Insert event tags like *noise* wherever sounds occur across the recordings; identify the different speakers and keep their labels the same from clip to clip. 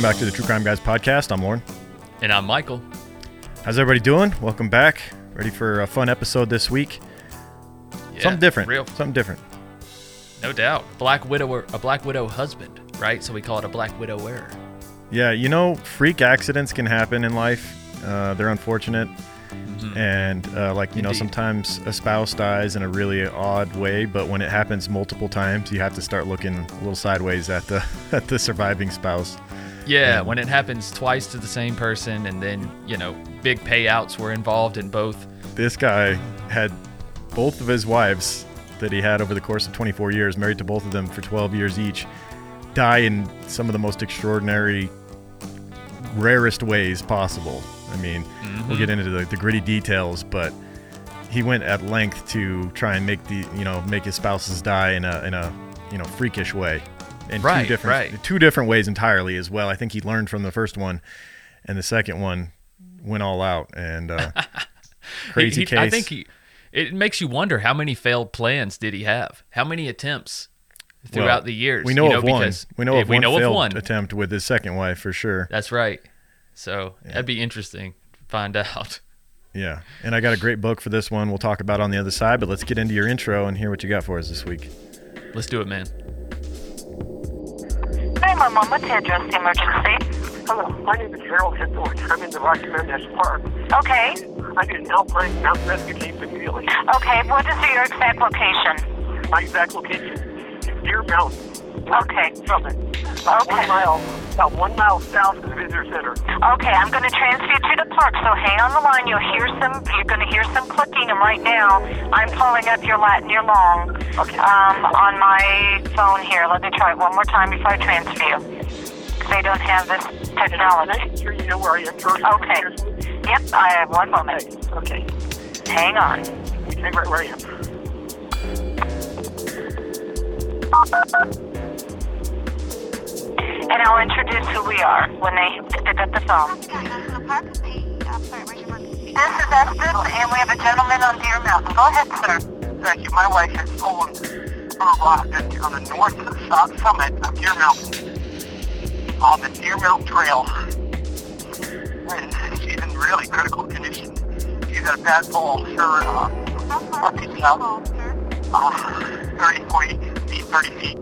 Speaker 1: welcome back to the True Crime Guys podcast. I'm Lauren.
Speaker 2: And I'm Michael.
Speaker 1: How's everybody doing? Welcome back. Ready for a fun episode this week?
Speaker 2: Yeah,
Speaker 1: Something different.
Speaker 2: Real,
Speaker 1: Something different.
Speaker 2: no doubt. Black widow, a black widow husband, right? So we call it a black widow widower.
Speaker 1: Yeah, you know, freak accidents can happen in life. Uh, they're unfortunate. And uh, like you know, sometimes a spouse dies in a really odd way, but when it happens multiple times, you have to start looking a little sideways at the *laughs* at the surviving spouse.
Speaker 2: Yeah, when it happens twice to the same person, and then you know, big payouts were involved in both.
Speaker 1: This guy had both of his wives that he had over the course of 24 years, married to both of them for 12 years each, die in some of the most extraordinary, rarest ways possible. I mean, we'll mm-hmm. get into the, the gritty details, but he went at length to try and make the you know make his spouses die in a in a you know freakish way, in
Speaker 2: Right,
Speaker 1: two different
Speaker 2: right.
Speaker 1: two different ways entirely as well. I think he learned from the first one, and the second one went all out and uh, *laughs* crazy
Speaker 2: he-
Speaker 1: case.
Speaker 2: I think he. It makes you wonder how many failed plans did he have? How many attempts throughout
Speaker 1: Well,
Speaker 2: the years?
Speaker 1: We know,
Speaker 2: you
Speaker 1: of one. We know of
Speaker 2: we
Speaker 1: one
Speaker 2: know
Speaker 1: failed
Speaker 2: of one.
Speaker 1: attempt with his second wife for sure.
Speaker 2: That's right. So that'd be interesting to find *laughs* out.
Speaker 1: Yeah, and I got a great book for this one. We'll talk about on the other side. But let's get into your intro and hear what you got for us this week.
Speaker 2: Let's do it, man.
Speaker 3: 911, what's the address, the emergency?
Speaker 4: Hello, my name is Harold Henthorn. I'm in the Rocky Mountain Park.
Speaker 3: Okay,
Speaker 4: I need an Alpine Mountain Rescue team immediately.
Speaker 3: okay, what is your exact location?
Speaker 4: My exact location is Deer Mountain,
Speaker 3: Okay,
Speaker 4: Summit. About
Speaker 3: Okay.
Speaker 4: one mile, about one mile south of the visitor center.
Speaker 3: okay, I'm going to transfer you to the park, so hang on the line. You'll hear some, you're going to hear some clicking, and right now, I'm pulling up your lat and your long
Speaker 4: Okay.
Speaker 3: um, on my phone here. Let me try it one more time before I transfer you. They don't have this technology.
Speaker 4: sure you know where I am?
Speaker 3: Okay. Yep, I have one moment.
Speaker 4: Okay.
Speaker 3: Hang on.
Speaker 4: Hang right where I am.
Speaker 3: And I'll introduce who we are when they pick up the phone.
Speaker 5: National Park. Hey, I'm sorry, where's your emergency?
Speaker 3: This is Estes, and we have a gentleman on Deer Mountain. Go ahead, sir.
Speaker 4: Thank you. My wife has fallen from a on the north su- summit of Deer Mountain on the Deer Mountain Trail. And she's in really critical condition. She's had a bad fall. Her, uh,
Speaker 5: How far
Speaker 4: Okay,
Speaker 5: did you fall, sir?
Speaker 4: uh, 30, 40 feet, 30 feet.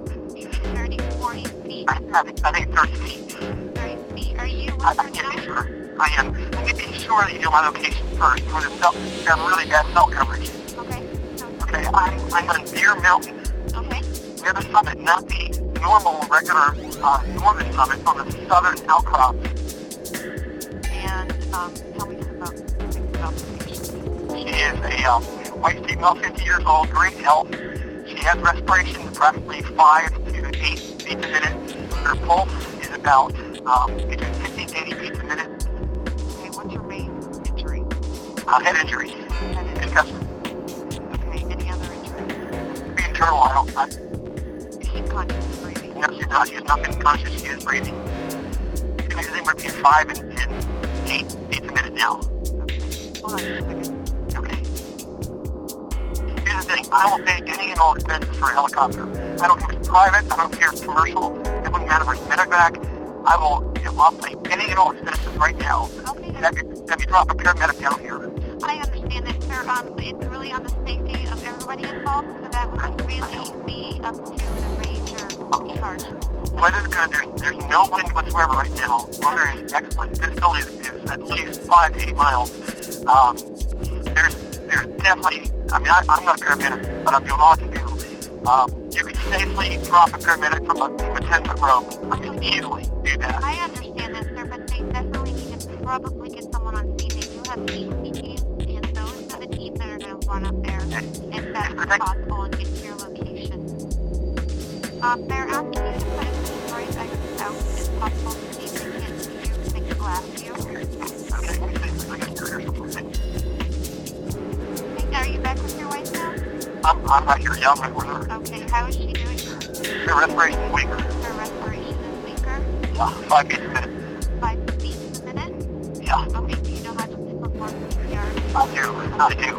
Speaker 5: 30, 40 feet,
Speaker 4: I, think, I think 30 feet.
Speaker 5: 30 feet. Are you
Speaker 4: I,
Speaker 5: with
Speaker 4: I
Speaker 5: her
Speaker 4: can't be sure. I am. Sure that you know my location first. For the cell, you have really bad cell coverage.
Speaker 5: Okay.
Speaker 4: Okay. I'm, I'm on Deer Mountain.
Speaker 5: Okay.
Speaker 4: near the summit, not the normal, regular uh, northern summit, on the southern outcrop.
Speaker 5: And um, tell me about, about the patient.
Speaker 4: She is a um, white female, 50 years old, great health. She has respiration approximately 5 to 8 beats a minute. Her pulse is about um, between 50 and 80 beats a minute.
Speaker 5: Okay, what's your main injury?
Speaker 4: Uh, head injury,
Speaker 5: Head injury.
Speaker 4: concussion,
Speaker 5: Okay, any other injuries?
Speaker 4: internal. I don't, I,
Speaker 5: Is she conscious breathing?
Speaker 4: no, she's not. She's not been conscious. She is breathing. She's anywhere between 5 and, and 8 beats a minute now.
Speaker 5: Hold on a second.
Speaker 4: Okay. Here's the thing, I will pay any and all expenses for a helicopter. I don't care private, I don't care if commercial, it wouldn't matter if it's medevac. I will, I'll pay any and all expenses right now.
Speaker 5: Okay,
Speaker 4: Have you, have you drop a paramedic down here?
Speaker 5: I understand that, sir. Um, it's really on the safety of everybody involved, so that would really be up to the ranger charge.
Speaker 4: Weather's good, there's, there's no wind whatsoever right now. Weather is excellent. This building is, is at least five to eight miles. Um, there's, there's definitely, I mean, I, I'm not a paramedic, but I'm doing all I can do. Um, you can safely drop a paramedic from a, from a 10 foot rope. I can easily do that.
Speaker 5: I understand that, sir, but they definitely need to probably get someone on scene. They do have EMT teams, and those are the teams that are going to run up there if that's possible and get to your location. Um, they're asking you to put as many bright out as possible to see if they can't see you, make a glass view.
Speaker 4: Okay, let me see. I got your ears open.
Speaker 5: Hey, are you back with your wife now?
Speaker 4: I'm, I'm right here, yeah, I'm with her.
Speaker 5: Okay, how is she doing?
Speaker 4: Her respiration is weaker.
Speaker 5: Her respiration is weaker.
Speaker 4: Yeah, five beats a minute.
Speaker 5: Five beats a minute.
Speaker 4: Yeah,
Speaker 5: Okay, do you know how to perform CPR?
Speaker 4: I do. I do.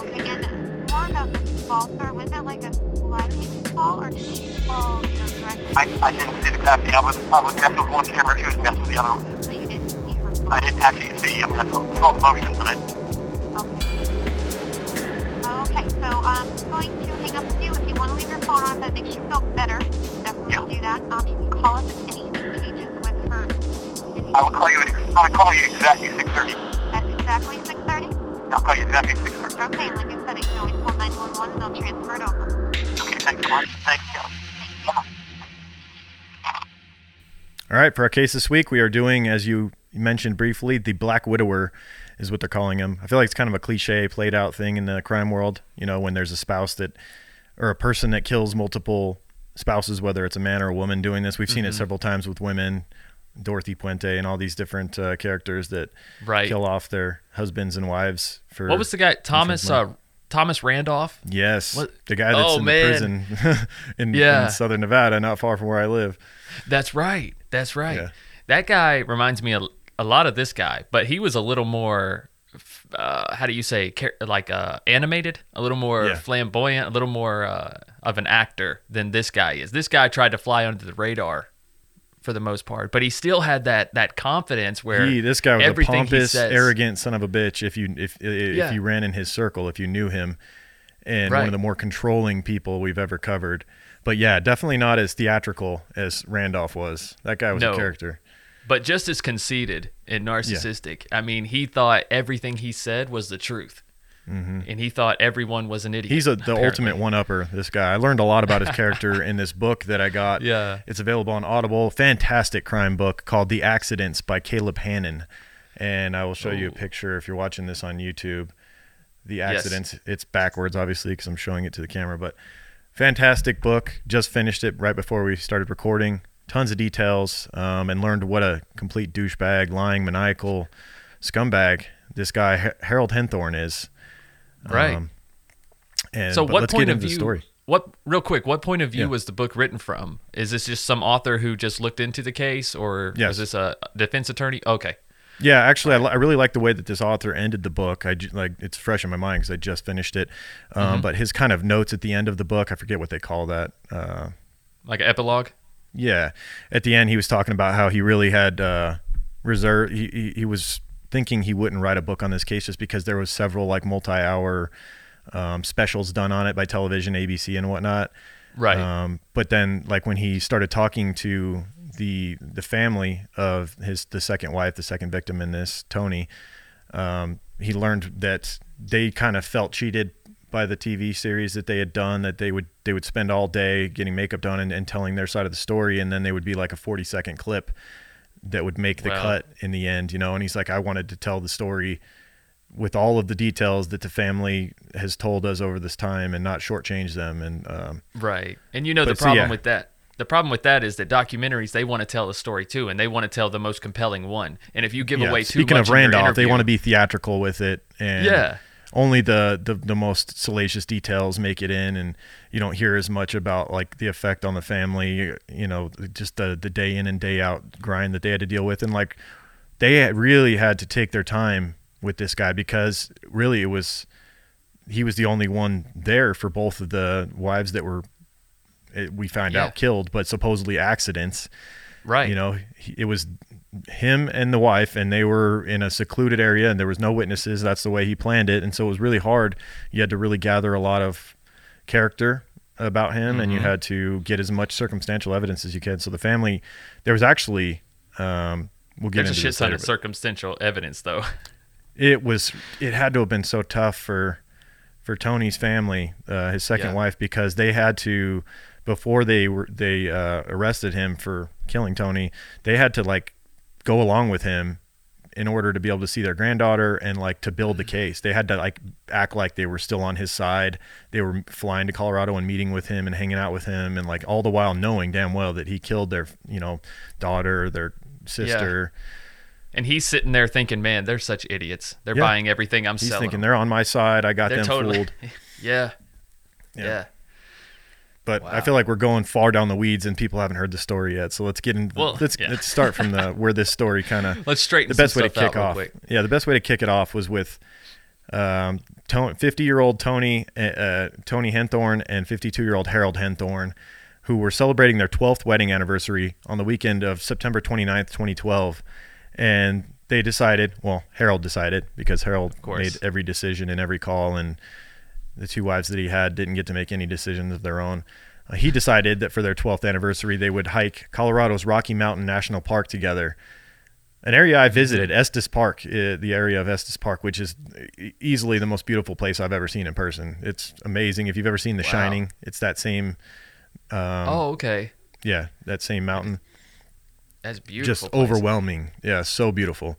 Speaker 5: Okay, and more about this fall, sir. Was it like a sliding fall, or did she fall, you know, directly
Speaker 4: I, I didn't see the copy. I was, I was messing with one camera. She was messing with the other one.
Speaker 5: So you didn't see her.
Speaker 4: I didn't actually see. I mean, I saw the motion, but I,
Speaker 5: so I'm going to hang up with you. If you want to leave your phone on, that makes you feel better, definitely
Speaker 4: Yeah.
Speaker 5: do that. Um, you can call us if anything changes with her.
Speaker 4: I will call you. At, I'll call you exactly 6:30.
Speaker 5: That's exactly 6.30?
Speaker 4: I'll call you exactly 6:30.
Speaker 5: Okay, like I said, you can always call 911 and they'll transfer it over.
Speaker 4: Okay, thanks so much. Thank you. Bye.
Speaker 1: All right, for our case this week, we are doing, as you mentioned briefly, the Black Widower is what they're calling him. I feel like it's kind of a cliche, played out thing in the crime world. You know, when there's a spouse that, or a person that kills multiple spouses, whether it's a man or a woman doing this. We've seen it several times with women, Dorothy Puente, and all these different uh, characters that
Speaker 2: Right.
Speaker 1: kill off their husbands and wives for.
Speaker 2: What was the guy? Thomas uh, Thomas Randolph.
Speaker 1: Yes,
Speaker 2: What-
Speaker 1: the guy that's
Speaker 2: Oh,
Speaker 1: in
Speaker 2: man.
Speaker 1: the prison *laughs* in,
Speaker 2: Yeah.
Speaker 1: in southern Nevada, not far from where I live.
Speaker 2: That's right. That's right.
Speaker 1: Yeah.
Speaker 2: That guy reminds me a, a lot of this guy, but he was a little more. Uh, how do you say like uh, animated a little more
Speaker 1: Yeah.
Speaker 2: flamboyant a little more uh, of an actor than this guy is this guy tried to fly under the radar for the most part but he still had that that confidence where
Speaker 1: He, this guy was a pompous,
Speaker 2: says-
Speaker 1: arrogant son of a bitch. If you if if
Speaker 2: Yeah.
Speaker 1: you ran in his circle, if you knew him, and
Speaker 2: Right.
Speaker 1: one of the more controlling people we've ever covered. But yeah, definitely not as theatrical as Randolph was. That guy was
Speaker 2: No.
Speaker 1: a character.
Speaker 2: But just as conceited and narcissistic. I mean, he thought everything he said was the truth, and he thought everyone was an idiot.
Speaker 1: Mm-hmm. He's a, the
Speaker 2: apparently.
Speaker 1: ultimate one upper. This guy. I learned a lot about his character *laughs* in this book that I got.
Speaker 2: Yeah.
Speaker 1: it's available on Audible. Fantastic crime book called The Accidents by Caleb Hannan, and I will show you a picture if you're watching this on YouTube. The
Speaker 2: Yes.
Speaker 1: Accidents. It's backwards, obviously, because I'm showing it to the camera, but fantastic book. Just finished it right before we started recording. Tons of details, um, and learned what a complete douchebag, lying, maniacal scumbag this guy Har- Harold Henthorn is.
Speaker 2: right.
Speaker 1: Um, and
Speaker 2: so what point of view
Speaker 1: the story.
Speaker 2: what real quick what point of view
Speaker 1: Yeah.
Speaker 2: was the book written from is this just some author who just looked into the case or
Speaker 1: Yes.
Speaker 2: was this a defense attorney okay
Speaker 1: Yeah, actually, I, I really like the way that this author ended the book. I ju- like it's fresh in my mind because I just finished it. Um,
Speaker 2: Mm-hmm.
Speaker 1: But his kind of notes at the end of the book, I forget what they call that. Uh,
Speaker 2: like an epilogue
Speaker 1: yeah, at the end, he was talking about how he really had uh, reserve. He, he he was thinking he wouldn't write a book on this case just because there was several like multi-hour um, specials done on it by television, ABC, and whatnot.
Speaker 2: right
Speaker 1: Um, but then, like when he started talking to the the family of his the second wife, the second victim in this, Tony, um, he learned that they kind of felt cheated by the TV series that they had done. That they would they would spend all day getting makeup done and, and telling their side of the story, and then they would be like a forty second clip that would make the
Speaker 2: Wow.
Speaker 1: cut in the end. You know, and he's like, I wanted to tell the story with all of the details that the family has told us over this time and not shortchange them and um,
Speaker 2: right and you know the
Speaker 1: But so,
Speaker 2: problem
Speaker 1: yeah.
Speaker 2: with that the problem with that is that documentaries they want to tell a story too and they want to tell the most compelling one and if you give
Speaker 1: Yeah,
Speaker 2: away too
Speaker 1: Speaking
Speaker 2: much
Speaker 1: of
Speaker 2: in your
Speaker 1: Randolph, they want to be theatrical with it, and
Speaker 2: Yeah.
Speaker 1: Only the, the the most salacious details make it in, and you don't hear as much about like the effect on the family. You know, just the the day in and day out grind that they had to deal with, and like they really had to take their time with this guy because really it was he was the only one there for both of the wives that were eh, we find
Speaker 2: Yeah.
Speaker 1: out killed, but supposedly accidents
Speaker 2: right
Speaker 1: you know it was him and the wife and they were in a secluded area and there was no witnesses that's the way he planned it and so it was really hard you had to really gather a lot of character about him and you
Speaker 2: Mm-hmm.
Speaker 1: had to get as much circumstantial evidence as you could so the family there was actually um we'll get
Speaker 2: there's a
Speaker 1: into
Speaker 2: shit
Speaker 1: this
Speaker 2: ton of circumstantial evidence though
Speaker 1: it was it had to have been so tough for for Tony's family, uh, his second
Speaker 2: Yeah.
Speaker 1: wife, because they had to before they were they uh, arrested him for killing Tony. They had to like go along with him in order to be able to see their granddaughter and like to build the
Speaker 2: Mm.
Speaker 1: case. They had to like act like they were still on his side. They were flying to Colorado and meeting with him and hanging out with him and like all the while knowing damn well that he killed their you know daughter, their sister.
Speaker 2: and he's sitting there thinking man they're such idiots they're
Speaker 1: Yeah.
Speaker 2: buying everything i'm
Speaker 1: He's
Speaker 2: selling
Speaker 1: thinking
Speaker 2: them.
Speaker 1: they're on my side. I got
Speaker 2: they're
Speaker 1: them
Speaker 2: totally
Speaker 1: fooled. *laughs*
Speaker 2: yeah.
Speaker 1: Yeah.
Speaker 2: yeah
Speaker 1: But I feel like we're going far down the weeds and people haven't heard the story yet. So let's get in.
Speaker 2: Well,
Speaker 1: let's
Speaker 2: yeah.
Speaker 1: let's start from the where this story kind of. *laughs*
Speaker 2: let's straighten
Speaker 1: The best way to kick
Speaker 2: out
Speaker 1: off. Yeah, the best way to kick it off was with um, fifty year old Tony uh, uh, Tony Henthorn and fifty two year old Harold Henthorn, who were celebrating their 12th wedding anniversary on the weekend of September 29th, 2012. And they decided, well, Harold decided because Harold made every decision and every call, and the two wives that he had didn't get to make any decisions of their own. Uh, he decided that for their 12th anniversary, they would hike Colorado's Rocky Mountain National Park together. An area I visited, Estes Park, uh, the area of Estes Park, which is easily the most beautiful place I've ever seen in person. It's amazing. If you've ever seen The
Speaker 2: Wow.
Speaker 1: Shining, it's that same, um,
Speaker 2: oh, okay.
Speaker 1: yeah, that same mountain
Speaker 2: That's beautiful.
Speaker 1: just
Speaker 2: place.
Speaker 1: overwhelming. Yeah, so beautiful.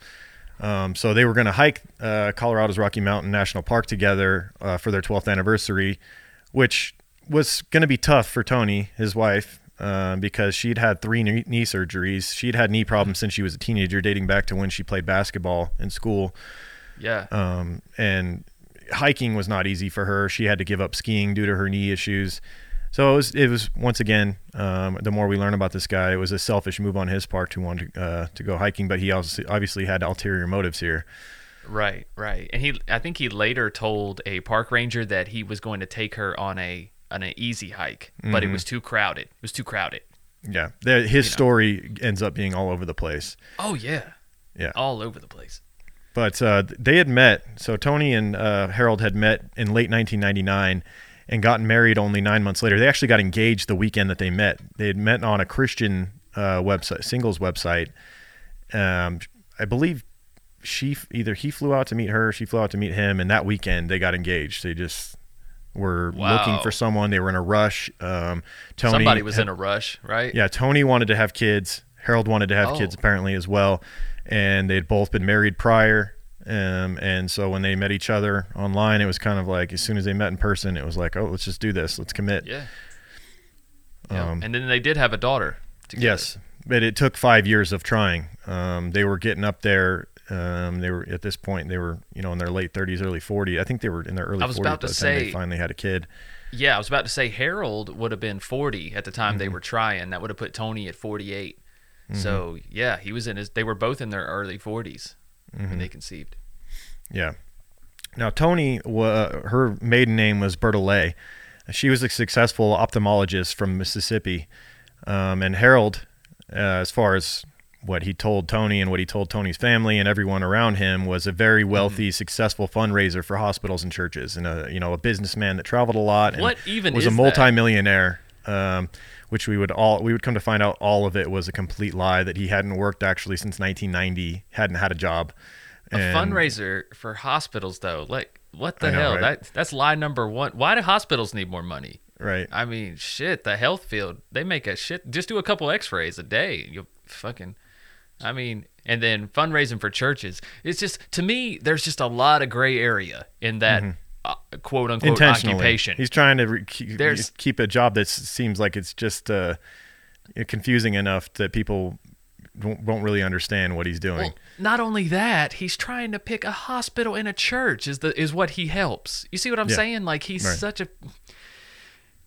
Speaker 1: Um, so they were going to hike uh, Colorado's Rocky Mountain National Park together uh, for their 12th anniversary, which was going to be tough for Tony, his wife, uh, because she'd had three knee, knee surgeries. She'd had knee problems since she was a teenager, dating back to when she played basketball in school.
Speaker 2: Yeah.
Speaker 1: Um, and hiking was not easy for her. She had to give up skiing due to her knee issues. So it was, it was once again, um, the more we learn about this guy, it was a selfish move on his part to want to, uh, to go hiking, but he also obviously had ulterior motives here.
Speaker 2: Right, right. And he I think he later told a park ranger that he was going to take her on a on an easy hike, but
Speaker 1: Mm-hmm.
Speaker 2: it was too crowded. It was too crowded.
Speaker 1: Yeah. The, his story ends up being all over the place.
Speaker 2: Oh yeah.
Speaker 1: Yeah.
Speaker 2: All over the place.
Speaker 1: But uh, they had met. So Tony and uh, Harold had met in late 1999 and gotten married only nine months later. They actually got engaged the weekend that they met. They had met on a Christian uh, website, singles website. Um, I believe she either he flew out to meet her, she flew out to meet him, and that weekend they got engaged. They just were looking for someone. They were in a rush. Um, Tony
Speaker 2: Somebody was
Speaker 1: had-
Speaker 2: in a rush, right?
Speaker 1: yeah, Tony wanted to have kids. Harold wanted to have
Speaker 2: Oh.
Speaker 1: kids apparently as well, and they'd both been married prior. Um, and so when they met each other online, it was kind of like as soon as they met in person, it was like, oh, let's just do this, let's commit.
Speaker 2: Yeah. Yeah.
Speaker 1: Um,
Speaker 2: and then they did have a daughter. Together.
Speaker 1: Yes, but it took five years of trying. Um, they were getting up there. Um, they were at this point. They were, you know, in their late 30s, early 40s. I think they were in their early
Speaker 2: I was
Speaker 1: 40s
Speaker 2: about to
Speaker 1: time they
Speaker 2: say-
Speaker 1: finally had a kid.
Speaker 2: Yeah, I was about to say Harold would have been 40 at the time
Speaker 1: Mm-hmm.
Speaker 2: they were trying. That would have put Tony at 48. So,
Speaker 1: Mm-hmm.
Speaker 2: yeah, he was in his they were both in their early 40s
Speaker 1: Mm-hmm.
Speaker 2: when they conceived.
Speaker 1: Yeah. Now Tony, wa her maiden name was Bertolet. She was a successful ophthalmologist from Mississippi, um, and Harold, uh, as far as what he told Tony and what he told Tony's family and everyone around him, was a very
Speaker 2: Mm-hmm.
Speaker 1: wealthy, successful fundraiser for hospitals and churches, and a you know a businessman that traveled a lot. And
Speaker 2: What even
Speaker 1: was a multimillionaire. Um, which we would all we would come to find out all of it was a complete lie that he hadn't worked actually since 1990 hadn't had a job
Speaker 2: A fundraiser for hospitals though. Like what the
Speaker 1: know,
Speaker 2: hell?
Speaker 1: right?
Speaker 2: That that's lie number 1. Why do hospitals need more money?
Speaker 1: right
Speaker 2: I mean, shit, the health field, they make a shit. Just do a couple x-rays a day. You fucking I mean, and then fundraising for churches. It's just to me there's just a lot of gray area in that mm-hmm. Uh, quote unquote occupation.
Speaker 1: He's trying to re- keep, keep a job that seems like it's just uh, confusing enough that people won't, won't really understand what he's doing.
Speaker 2: Well, not only that, he's trying to pick a hospital and a church is the is what he helps. You see what I'm
Speaker 1: Yeah.
Speaker 2: saying? Like he's
Speaker 1: Right.
Speaker 2: such a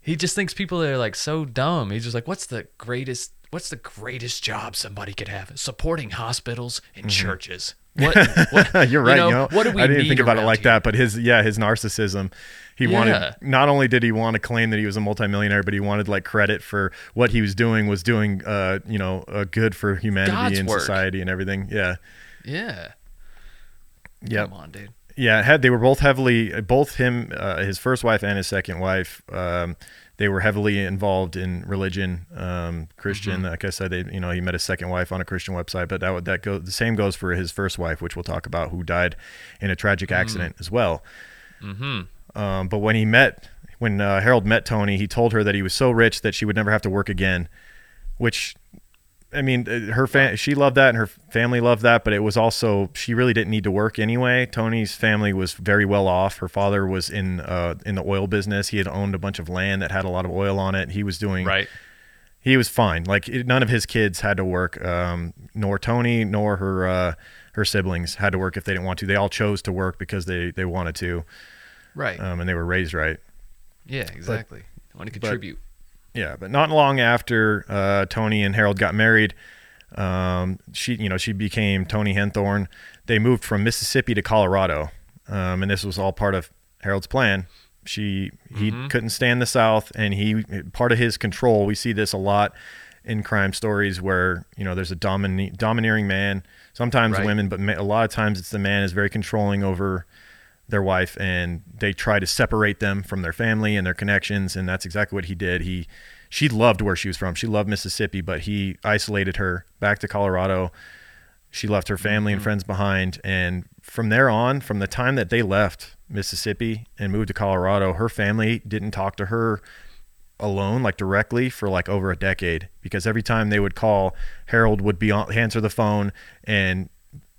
Speaker 2: he just thinks people are like so dumb. He's just like, what's the greatest what's the greatest job somebody could have? Supporting hospitals and churches. *laughs* What, what
Speaker 1: Mm-hmm. *laughs* You're right. You know,
Speaker 2: what do we
Speaker 1: I didn't think about it like
Speaker 2: here?
Speaker 1: that, but his yeah, his narcissism. He
Speaker 2: Yeah.
Speaker 1: wanted not only did he want to claim that he was a multimillionaire, but he wanted like credit for what he was doing was doing, uh, you know, uh, good for humanity
Speaker 2: God's
Speaker 1: and
Speaker 2: work.
Speaker 1: society and everything. Yeah,
Speaker 2: Yeah.
Speaker 1: yeah,
Speaker 2: Come on, dude.
Speaker 1: yeah. Had they were both heavily, both him, uh, his first wife and his second wife. Um, they were heavily involved in religion, um, Christian.
Speaker 2: Mm-hmm.
Speaker 1: Like I said, they, you know, he met his second wife on a Christian website, but that would that go the same goes for his first wife, which we'll talk about, who died in a tragic accident as well.
Speaker 2: Mm-hmm.
Speaker 1: Um, but when he met, when uh, Harold met Tony, he told her that he was so rich that she would never have to work again. Which, I mean, uh, her fa- she loved that, and her family loved that. But it was also she really didn't need to work anyway. Tony's family was very well off. Her father was in uh, in the oil business. He had owned a bunch of land that had a lot of oil on it. He was doing
Speaker 2: Right.
Speaker 1: he was fine. Like it, none of his kids had to work, um, nor Tony nor her uh, her siblings had to work if they didn't want to. They all chose to work because they they wanted to,
Speaker 2: Right.
Speaker 1: um, and they were raised right.
Speaker 2: yeah, exactly. I want to contribute.
Speaker 1: Yeah, but not long after uh, Tony and Harold got married, um, she you know she became Tony Henthorn. They moved from Mississippi to Colorado, um, and this was all part of Harold's plan She he
Speaker 2: Mhm.
Speaker 1: couldn't stand the South, and he part of his control. We see this a lot in crime stories where you know there's a domine, domineering man. Sometimes
Speaker 2: Right.
Speaker 1: women, but ma- a lot of times it's the man is very controlling over their wife, and they try to separate them from their family and their connections, and that's exactly what he did. He she loved where she was from. She loved Mississippi, but he isolated her back to Colorado. She left her family and mm-hmm. friends behind, and from there on, from the time that they left Mississippi and moved to Colorado, her family didn't talk to her alone, like directly, for like over a decade. Because every time they would call, Harold would be on, answer the phone, and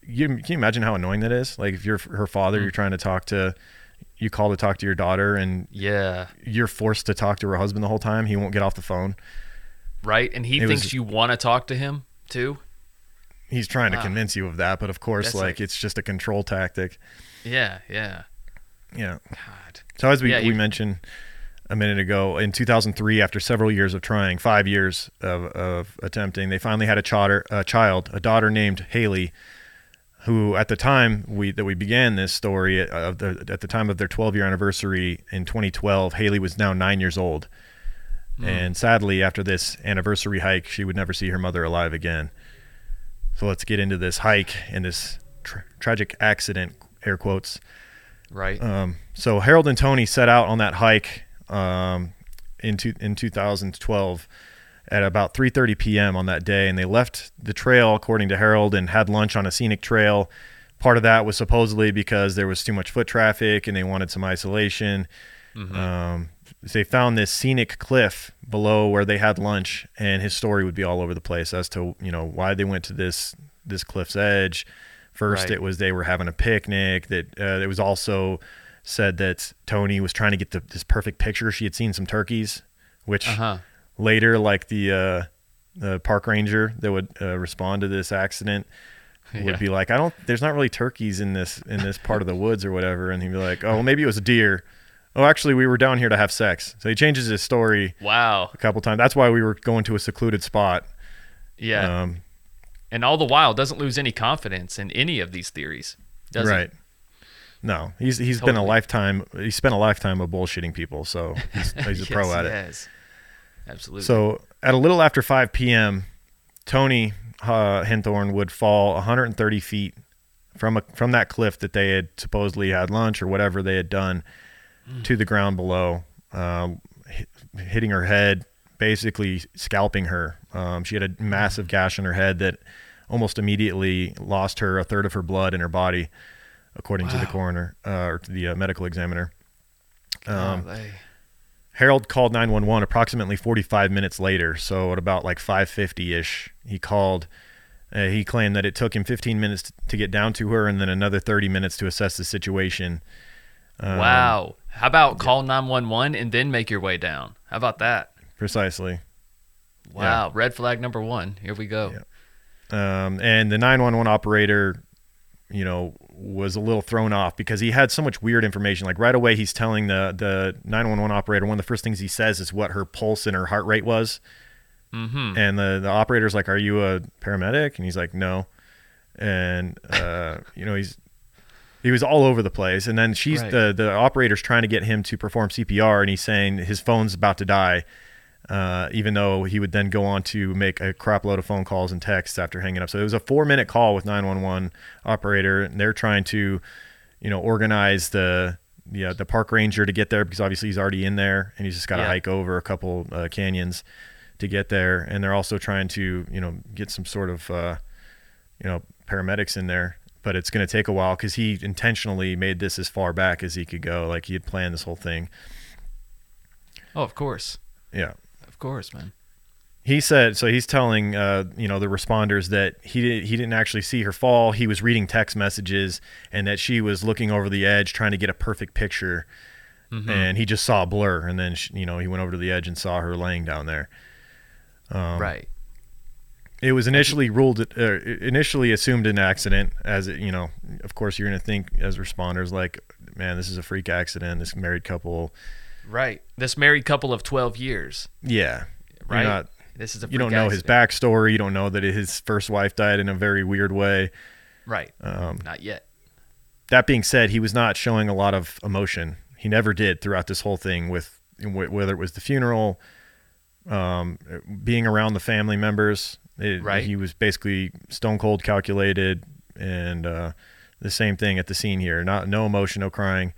Speaker 1: you can you imagine how annoying that is? Like if you're her father, mm. you're trying to talk to, you call to talk to your daughter, and
Speaker 2: Yeah.
Speaker 1: you're forced to talk to her husband the whole time. He won't get off the phone.
Speaker 2: Right. And he
Speaker 1: It was-
Speaker 2: thinks you want to talk to him too.
Speaker 1: He's trying to convince you of that, but of course, like,
Speaker 2: like-
Speaker 1: it's just a control tactic.
Speaker 2: Yeah. Yeah.
Speaker 1: Yeah.
Speaker 2: God.
Speaker 1: So as we,
Speaker 2: Yeah,
Speaker 1: we mentioned a minute ago, in 2003, after several years of trying, five years of, of attempting, they finally had a, chatter, a child, a daughter named Haley, who at the time we that we began this story uh, of the, at the time of their 12 year anniversary in 2012, Haley was now nine years old, and sadly, after this anniversary hike, she would never see her mother alive again. So let's get into this hike and this tra- tragic accident, air quotes.
Speaker 2: Right.
Speaker 1: Um, so Harold and Tony set out on that hike um, in two, in 2012 at about 3:30 p.m. on that day, and they left the trail according to Harold and had lunch on a scenic trail. Part of that was supposedly because there was too much foot traffic and they wanted some isolation. Um, they found this scenic cliff below where they had lunch, and his story would be all over the place as to you know why they went to this this cliff's edge. First,
Speaker 2: Right.
Speaker 1: it was they were having a picnic. That uh, it was also said that Tony was trying to get the, this perfect picture. She had seen some turkeys, which
Speaker 2: Uh huh.
Speaker 1: Later, like the uh, the park ranger that would uh, respond to this accident would
Speaker 2: Yeah.
Speaker 1: be like, "I don't. There's not really turkeys in this in this part of the woods or whatever," and he'd be like, "Oh, well, maybe it was a deer." Oh, actually, we were down here to have sex. So he changes his story
Speaker 2: Wow.
Speaker 1: a couple times. That's why we were going to a secluded spot.
Speaker 2: Yeah.
Speaker 1: Um,
Speaker 2: and all the while doesn't lose any confidence in any of these theories. Does he?
Speaker 1: right. No, he's he's been a lifetime. He spent a lifetime of bullshitting people, so he's, he's a *laughs* pro at it.
Speaker 2: Yes. Absolutely.
Speaker 1: So at a little after 5 p.m., Tony uh, Henthorn would fall 130 feet from a, from that cliff that they had supposedly had lunch or whatever they had done to the ground below, hit, hitting her head, basically scalping her. Um, she had a massive gash in her head that almost immediately lost her a third of her blood in her body, according to the coroner uh, or to the uh, medical examiner. Um,
Speaker 2: Golly.
Speaker 1: Harold called 911 approximately 45 minutes later. So at about like 5:50 ish, he called. Uh, he claimed that it took him 15 minutes to get down to her, and then another 30 minutes to assess the situation. Um,
Speaker 2: wow. How about call 911 and then make your way down? How about that?
Speaker 1: Precisely.
Speaker 2: Wow. Red flag number one. Here we go.
Speaker 1: Yeah. Um, and the 911 operator, you know, was a little thrown off because he had so much weird information. Like right away, he's telling the the 911 operator one of the first things he says is what her pulse and her heart rate was.
Speaker 2: Mm-hmm.
Speaker 1: And the the operator's like, "Are you a paramedic?" And he's like, "No." And uh, *laughs* you know, he's he was all over the place. And then she's
Speaker 2: Right.
Speaker 1: the the operator's trying to get him to perform CPR, and he's saying his phone's about to die. Uh, even though he would then go on to make a crap load of phone calls and texts after hanging up. So it was a four minute call with 911 operator, and they're trying to, you know, organize the the, uh, the park ranger to get there because obviously he's already in there and he's just got to
Speaker 2: Yeah.
Speaker 1: hike over a couple uh, canyons to get there. And they're also trying to, you know, get some sort of, uh, you know, paramedics in there. But it's going to take a while because he intentionally made this as far back as he could go. Like he had planned this whole thing.
Speaker 2: Oh, of course.
Speaker 1: Yeah.
Speaker 2: Course, man.
Speaker 1: he said so he's telling uh, you know the responders that he did, he didn't actually see her fall he was reading text messages and that she was looking over the edge trying to get a perfect picture and he just saw a blur and then she, you know he went over to the edge and saw her laying down there Um,
Speaker 2: right.
Speaker 1: it was initially ruled uh, initially assumed an accident as it, you know of course you're going to think as responders like man this is a freak accident this married couple
Speaker 2: Right. This married couple of 12 years.
Speaker 1: yeah
Speaker 2: Right.
Speaker 1: not
Speaker 2: this is a
Speaker 1: you don't know his
Speaker 2: accident.
Speaker 1: backstory you don't know that his first wife died in a very weird way
Speaker 2: Right.
Speaker 1: um,
Speaker 2: Not yet.
Speaker 1: that being said, he was not showing a lot of emotion. He never did throughout this whole thing with whether it was the funeral, um, being around the family members. It-
Speaker 2: Right.
Speaker 1: He was basically stone cold calculated, and uh, the same thing at the scene here. Not no emotion, no crying.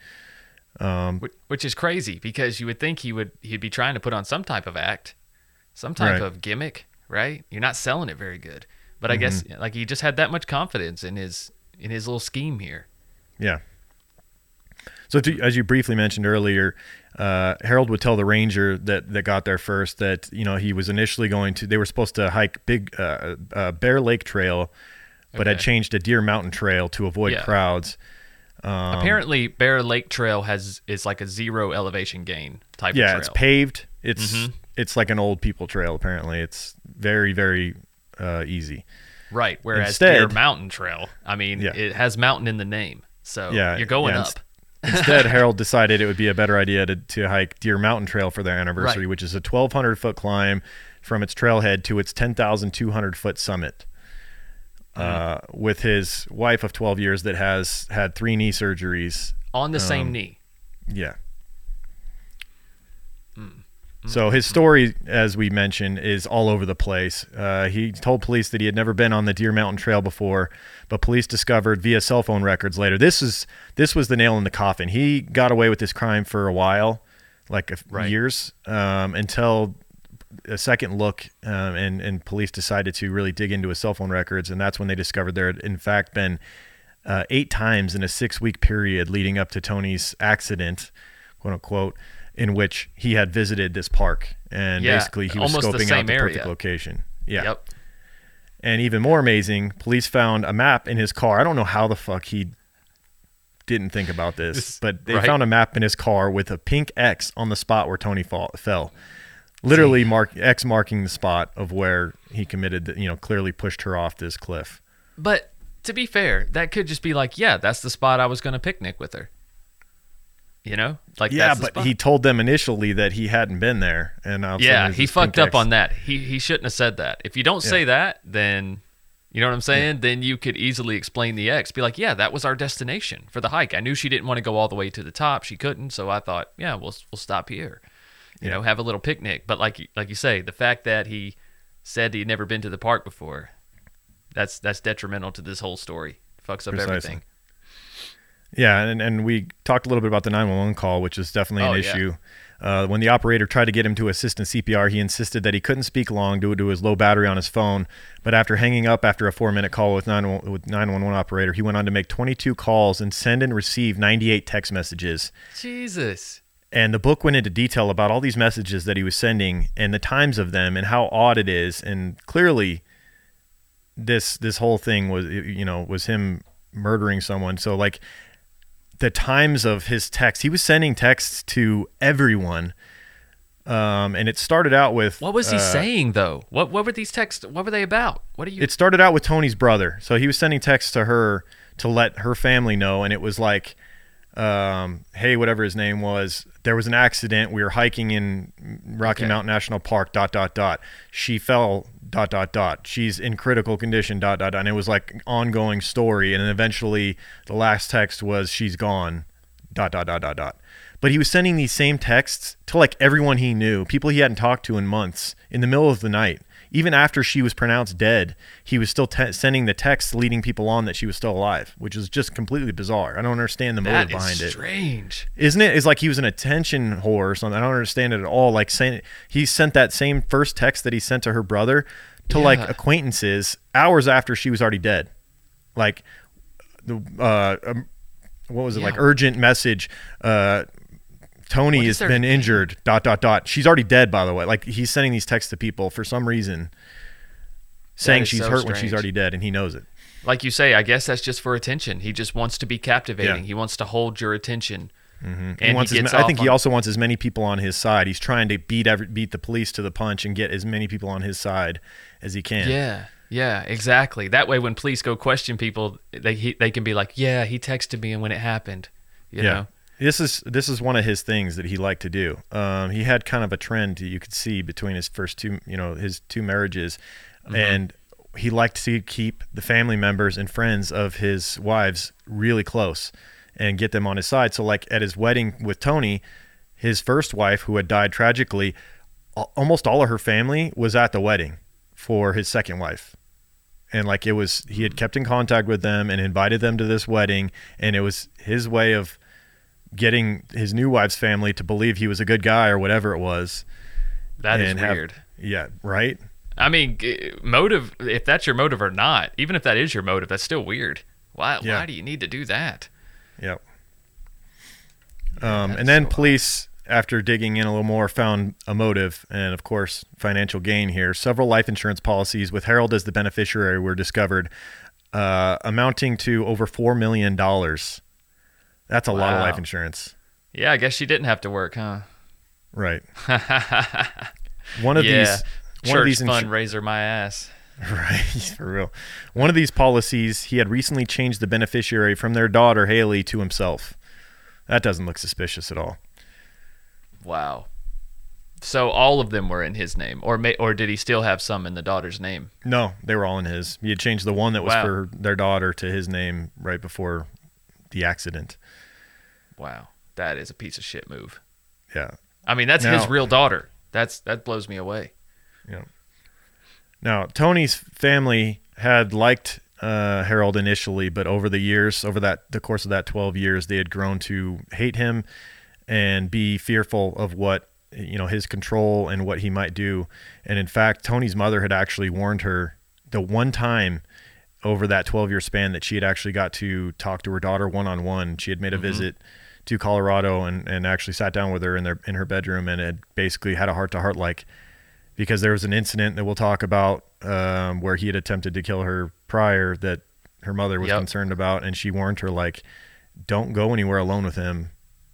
Speaker 2: Wh- which is crazy because you would think he would he'd be trying to put on some type of act, some type
Speaker 1: Right.
Speaker 2: of gimmick, right? You're not selling it very good, but I guess
Speaker 1: Mm-hmm.
Speaker 2: like he just had that much confidence in his in his little scheme here.
Speaker 1: Yeah. So, to, as you briefly mentioned earlier, uh, Harold would tell the ranger that, that got there first that you know he was initially going to. They were supposed to hike Big uh, uh, Bear Lake Trail, but had changed to Deer Mountain Trail to avoid
Speaker 2: Yeah.
Speaker 1: crowds. Um,
Speaker 2: Apparently, Bear Lake Trail has is like a zero elevation gain type
Speaker 1: Yeah,
Speaker 2: of
Speaker 1: it's paved. It's
Speaker 2: Mhm.
Speaker 1: it's like an old people trail. Apparently, it's very very uh, easy.
Speaker 2: right. Whereas
Speaker 1: Instead-
Speaker 2: Deer Mountain Trail, I mean,
Speaker 1: Yeah.
Speaker 2: it has mountain in the name, so
Speaker 1: Yeah,
Speaker 2: you're going
Speaker 1: yeah,
Speaker 2: up.
Speaker 1: ins- Instead, Harold decided it would be a better idea to, to hike Deer Mountain Trail for their anniversary,
Speaker 2: Right.
Speaker 1: which is a 1,200 foot climb from its trailhead to its 10,200 foot summit. Uh, with his wife of 12 years that has had three knee surgeries.
Speaker 2: on the same
Speaker 1: um,
Speaker 2: knee.
Speaker 1: Yeah.
Speaker 2: Hmm.
Speaker 1: So his story, as we mentioned, is all over the place. Uh, he told police that he had never been on the Deer Mountain Trail before, but police discovered via cell phone records later. This is this was the nail in the coffin. He got away with this crime for a while, like a,
Speaker 2: Right.
Speaker 1: years, um, until a second look, um, and and police decided to really dig into his cell phone records, and that's when they discovered there had in fact been uh, eight times in a six week period leading up to Tony's accident, quote unquote, in which he had visited this park and
Speaker 2: Yeah,
Speaker 1: basically he was
Speaker 2: almost the
Speaker 1: scoping out the perfect location. Yeah.
Speaker 2: Yep.
Speaker 1: And even more amazing, police found a map in his car. I don't know how the fuck he didn't think about this,
Speaker 2: This-
Speaker 1: but they
Speaker 2: right.
Speaker 1: found a map in his car with a pink X on the spot where Tony fall, fell. Literally mark X marking the spot of where he committed, the, you know, clearly pushed her off this cliff.
Speaker 2: But to be fair, that could just be like, yeah, that's the spot I was going to picnic with her. You know, like
Speaker 1: yeah,
Speaker 2: that's
Speaker 1: but
Speaker 2: spot.
Speaker 1: he told them initially that he hadn't been there, and
Speaker 2: yeah, he fucked up
Speaker 1: X.
Speaker 2: on that. He he shouldn't have said that. If you don't say that, then you know what I'm saying. Then you could easily explain the X. Be like, yeah, that was our destination for the hike. I knew she didn't want to go all the way to the top. She couldn't, so I thought, yeah, we'll we'll stop here. You know, have a little picnic. But like you- like you say, the fact that he said he'd never been to the park before, that's that's detrimental to this whole story. Fucks up
Speaker 1: Precisely.
Speaker 2: everything.
Speaker 1: Yeah, and, and we talked a little bit about the 911 call, which is definitely
Speaker 2: Oh,
Speaker 1: an
Speaker 2: yeah.
Speaker 1: issue. Uh, when the operator tried to get him to assist in CPR, he insisted that he couldn't speak long due to his low battery on his phone. But after hanging up after a four minute call with 911 with 911 operator, he went on to make 22 calls and send and receive 98 text messages.
Speaker 2: Jesus.
Speaker 1: And the book went into detail about all these messages that he was sending and the times of them and how odd it is. And clearly, this this whole thing was you know was him murdering someone. So like the times of his text, he was sending texts to everyone. Um, and it started out with
Speaker 2: What was he
Speaker 1: uh,
Speaker 2: saying though? What what were these texts? What were they about? What are you?
Speaker 1: It started out with Tony's brother. So he was sending texts to her to let her family know. And it was like, um, hey, whatever his name was, there was an accident. We were hiking in Rocky
Speaker 2: Okay.
Speaker 1: Mountain National Park, dot, dot, dot. She fell, dot, dot, dot. She's in critical condition, dot, dot, dot. And it was like ongoing story. And then eventually the last text was, she's gone, dot, dot, dot, dot, dot. But he was sending these same texts to like everyone he knew, people he hadn't talked to in months, in the middle of the night. Even after she was pronounced dead, he was still te- sending the texts leading people on that she was still alive, which is just completely bizarre. I don't understand the motive
Speaker 2: that is
Speaker 1: behind it.
Speaker 2: strange.
Speaker 1: Isn't it? It's like he was an attention whore or something. I don't understand it at all. Like saying he sent that same first text that he sent to her brother to like acquaintances hours after she was already dead. Like the uh, um, what was it? Like urgent message. Uh, Tony has been injured. Dot dot dot. She's already dead, by the way. Like he's sending these texts to people for some reason, saying she's
Speaker 2: so
Speaker 1: hurt when she's already dead, and he knows it.
Speaker 2: Like you say, I guess that's just for attention. He just wants to be captivating.
Speaker 1: Yeah.
Speaker 2: He wants to hold your attention. Mm-hmm. And
Speaker 1: he wants as ma- I think he also wants as many people on his side. He's trying to beat every, beat the police to the punch and get as many people on his side as he can.
Speaker 2: Yeah, yeah, exactly. That way, when police go question people, they he, they can be like, "Yeah, he texted me, and when it happened, you
Speaker 1: yeah.
Speaker 2: know."
Speaker 1: This is this is one of his things that he liked to do. Um, he had kind of a trend you could see between his first two, you know, his two marriages,
Speaker 2: Mm-hmm.
Speaker 1: and he liked to keep the family members and friends of his wives really close. and get them on his side. So like at his wedding with Tony, his first wife who had died tragically, almost all of her family was at the wedding for his second wife. And like it was he had kept in contact with them and invited them to this wedding and it was his way of getting his new wife's family to believe he was a good guy or whatever it was.
Speaker 2: That is
Speaker 1: have-
Speaker 2: weird.
Speaker 1: yeah, right?
Speaker 2: I mean, motive. If that's your motive or not, even if that is your motive, that's still weird. Why?
Speaker 1: Yeah.
Speaker 2: Why do you need to do that?
Speaker 1: Yep. Um, and then
Speaker 2: so odd.
Speaker 1: police, after digging in a little more, found a motive and, of course, financial gain here. Several life insurance policies with Harold as the beneficiary were discovered, uh, amounting to over $4 million. That's a lot of life insurance.
Speaker 2: Yeah, I guess she didn't have to work, huh?
Speaker 1: Right. *laughs* One of
Speaker 2: yeah.
Speaker 1: these. One
Speaker 2: Church
Speaker 1: of these insu-
Speaker 2: fundraiser, my ass. *laughs*
Speaker 1: Right, for real. One of these policies, he had recently changed the beneficiary from their daughter Haley to himself. That doesn't look suspicious at all.
Speaker 2: Wow. So all of them were in his name, or may, or did he still have some in the daughter's name?
Speaker 1: No, they were all in his. He had changed the one that was
Speaker 2: Wow.
Speaker 1: for their daughter to his name right before the accident.
Speaker 2: Wow, that is a piece of shit move.
Speaker 1: Yeah.
Speaker 2: I mean, that's his real daughter. That's that blows me away. Yeah.
Speaker 1: Now, Tony's family had liked uh, Harold initially, but over the years, over that the course of that 12 years, they had grown to hate him and be fearful of what you know his control and what he might do. And in fact, Tony's mother had actually warned her the one time over that 12 year span that she had actually got to talk to her daughter one on one. She had made a visit to Colorado and, and actually sat down with her in their in her bedroom and had basically had a heart to heart like because there was an incident that we'll talk about um, where he had attempted to kill her prior that her mother was
Speaker 2: Yep.
Speaker 1: concerned about and she warned her like don't go anywhere alone with him